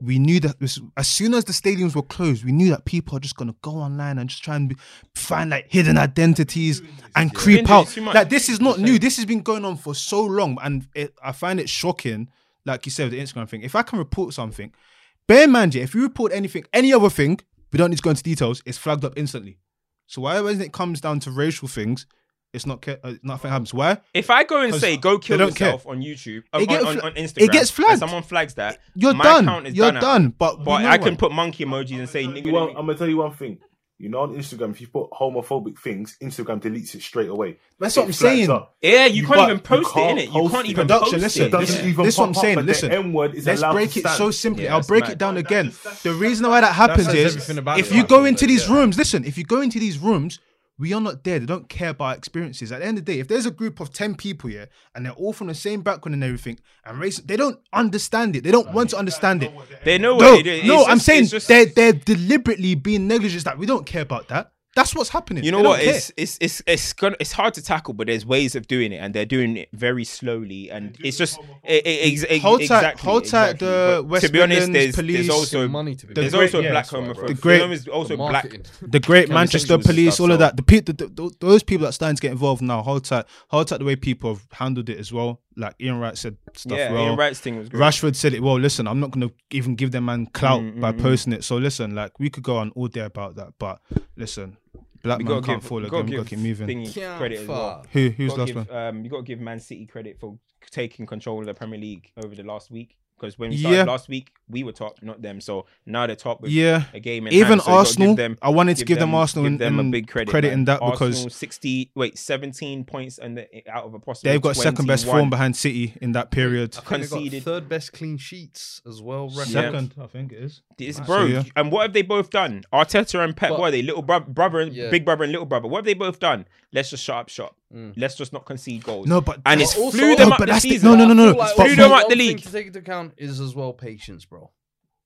We knew that this, as soon as the stadiums were closed, we knew that people are just gonna go online and just try and be, find like hidden identities and creep doing out. too much. Like, this is not new. This has been going on for so long, and it, I find it shocking. Like you said, with the Instagram thing. If I can report something, bear in mind, yeah, if you report anything, any other thing, we don't need to go into details. It's flagged up instantly. So why when it comes down to racial things, it's not ca- uh, nothing happens. Why? If I go and say go kill they don't care. yourself on YouTube, um, It get on, on, fla- on it gets flagged. someone flags that, You're my done. account is You're done. done. But But we know I can what. put monkey emojis and say nigger. You want, I'm gonna tell you one thing. You know, on Instagram, if you put homophobic things, Instagram deletes it straight away. That's what I'm saying. up. Yeah, you, can't even post can't it, innit? You can't even Production, post listen, it. It listen, even this is what I'm saying, but listen. the N word is Let's break it so simply. Yeah, I'll break mad. it down again. The reason why that happens is if you go into these yeah. rooms, listen, if you go into these rooms, we are not there. They don't care about our experiences. At the end of the day, if there's a group of 10 people here and they're all from the same background and everything, and race, they don't understand it. They don't want to understand it. They know what No, they do. It's no, I'm saying just- they're they're deliberately being negligent. That we don't care about that. That's what's happening. You know what? care. It's it's it's it's gonna, it's hard to tackle, but there's ways of doing it, and they're doing it very slowly, and it's just it, it, ex- ex- Hold tight- exactly, hold tight the But West to be honest, Midlands there's, police there's also money to be there's great- also yeah, black that's right, homophobic. The great- there's also The black. the great Kind Manchester police, stuff, all of that. The, pe- the, the, the those people that starting to get involved now. Hold tight, hold tight. The way people have handled it as well. Like Ian Wright said stuff Yeah, well. Ian Wright's thing was great. Rashford said it well. Listen, I'm not gonna even give them man clout Mm, by mm, mm. posting it. So listen, like we could go on all day about that, but listen, black We man can't give, fall again. gotta We give gotta keep moving. Thingy Can't credit as well. fuck. Who who's last give, one? um, you got to give Man City credit for taking control of the Premier League over the last week. Because when we Yeah. started last week, we were top, not them. So now they're top with Yeah, a game in even hand. So Arsenal. them, I wanted to give them, Arsenal give them in a big credit, in that Arsenal, because 60, wait, 17 points and the, out of a possible they've got second best form behind City in that period. I think got Conceded. third best clean sheets as well. record. Second, I think it is. It's, So, bro, yeah. and what have they both done? Arteta and Pep, But- what are they? Little bro- brother and Yeah. big brother and little brother. What have they both done? Let's just shut up shop. Mm. Let's just not concede goals. No, but and it's also- flew No, them but up the that's the- no, no, no, no, I feel like Flew them up the thing league. to take into account is as well patience, bro.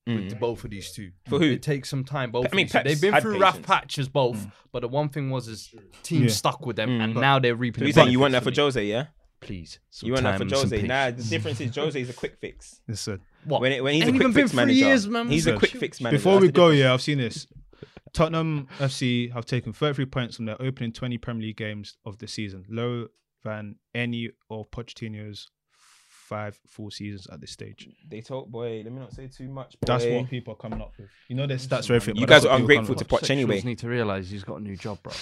Mm. With both of these two, For who? It takes some time. Both. I mean, of these two. Pep's they've been had through rough patches both, but the one thing was is teams Yeah. stuck with them, Mm. and But- now they're reaping. So you the saying you want that for me. Jose, yeah? Please. some You want that time for Jose? Nah, the difference is Jose is a quick fix. Listen, What? When, it, when he's Ain't a quick even been fix manager, years, man. he's a quick fix manager. before That's we go, difference. yeah, I've seen this. Tottenham FC have taken 33 points from their opening 20 Premier League games of the season, lower than any of Pochettino's five full seasons at this stage. They told boy, let me not say too much. Boy. That's what people are coming up with. You know, there's stats for everything. You guys are ungrateful to up Poch anyway. Sexuals need to realize he's got a new job, bro.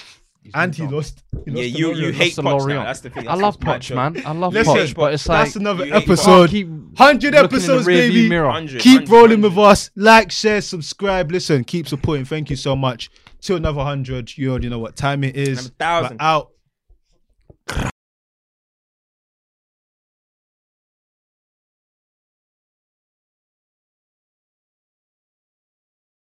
He's. And he lost. He Yeah, you you hate Poch now. That's the thing. I love his Poch, man. I love Listen, Poch, but it's like that's another you hate Poch. episode. 100 looking in the episodes, baby. 100, Keep 100, rolling 100. with us. Like, share, subscribe. Listen, keep supporting. Thank you so much. Till another 100. You already know what time it is. Thousand. Out.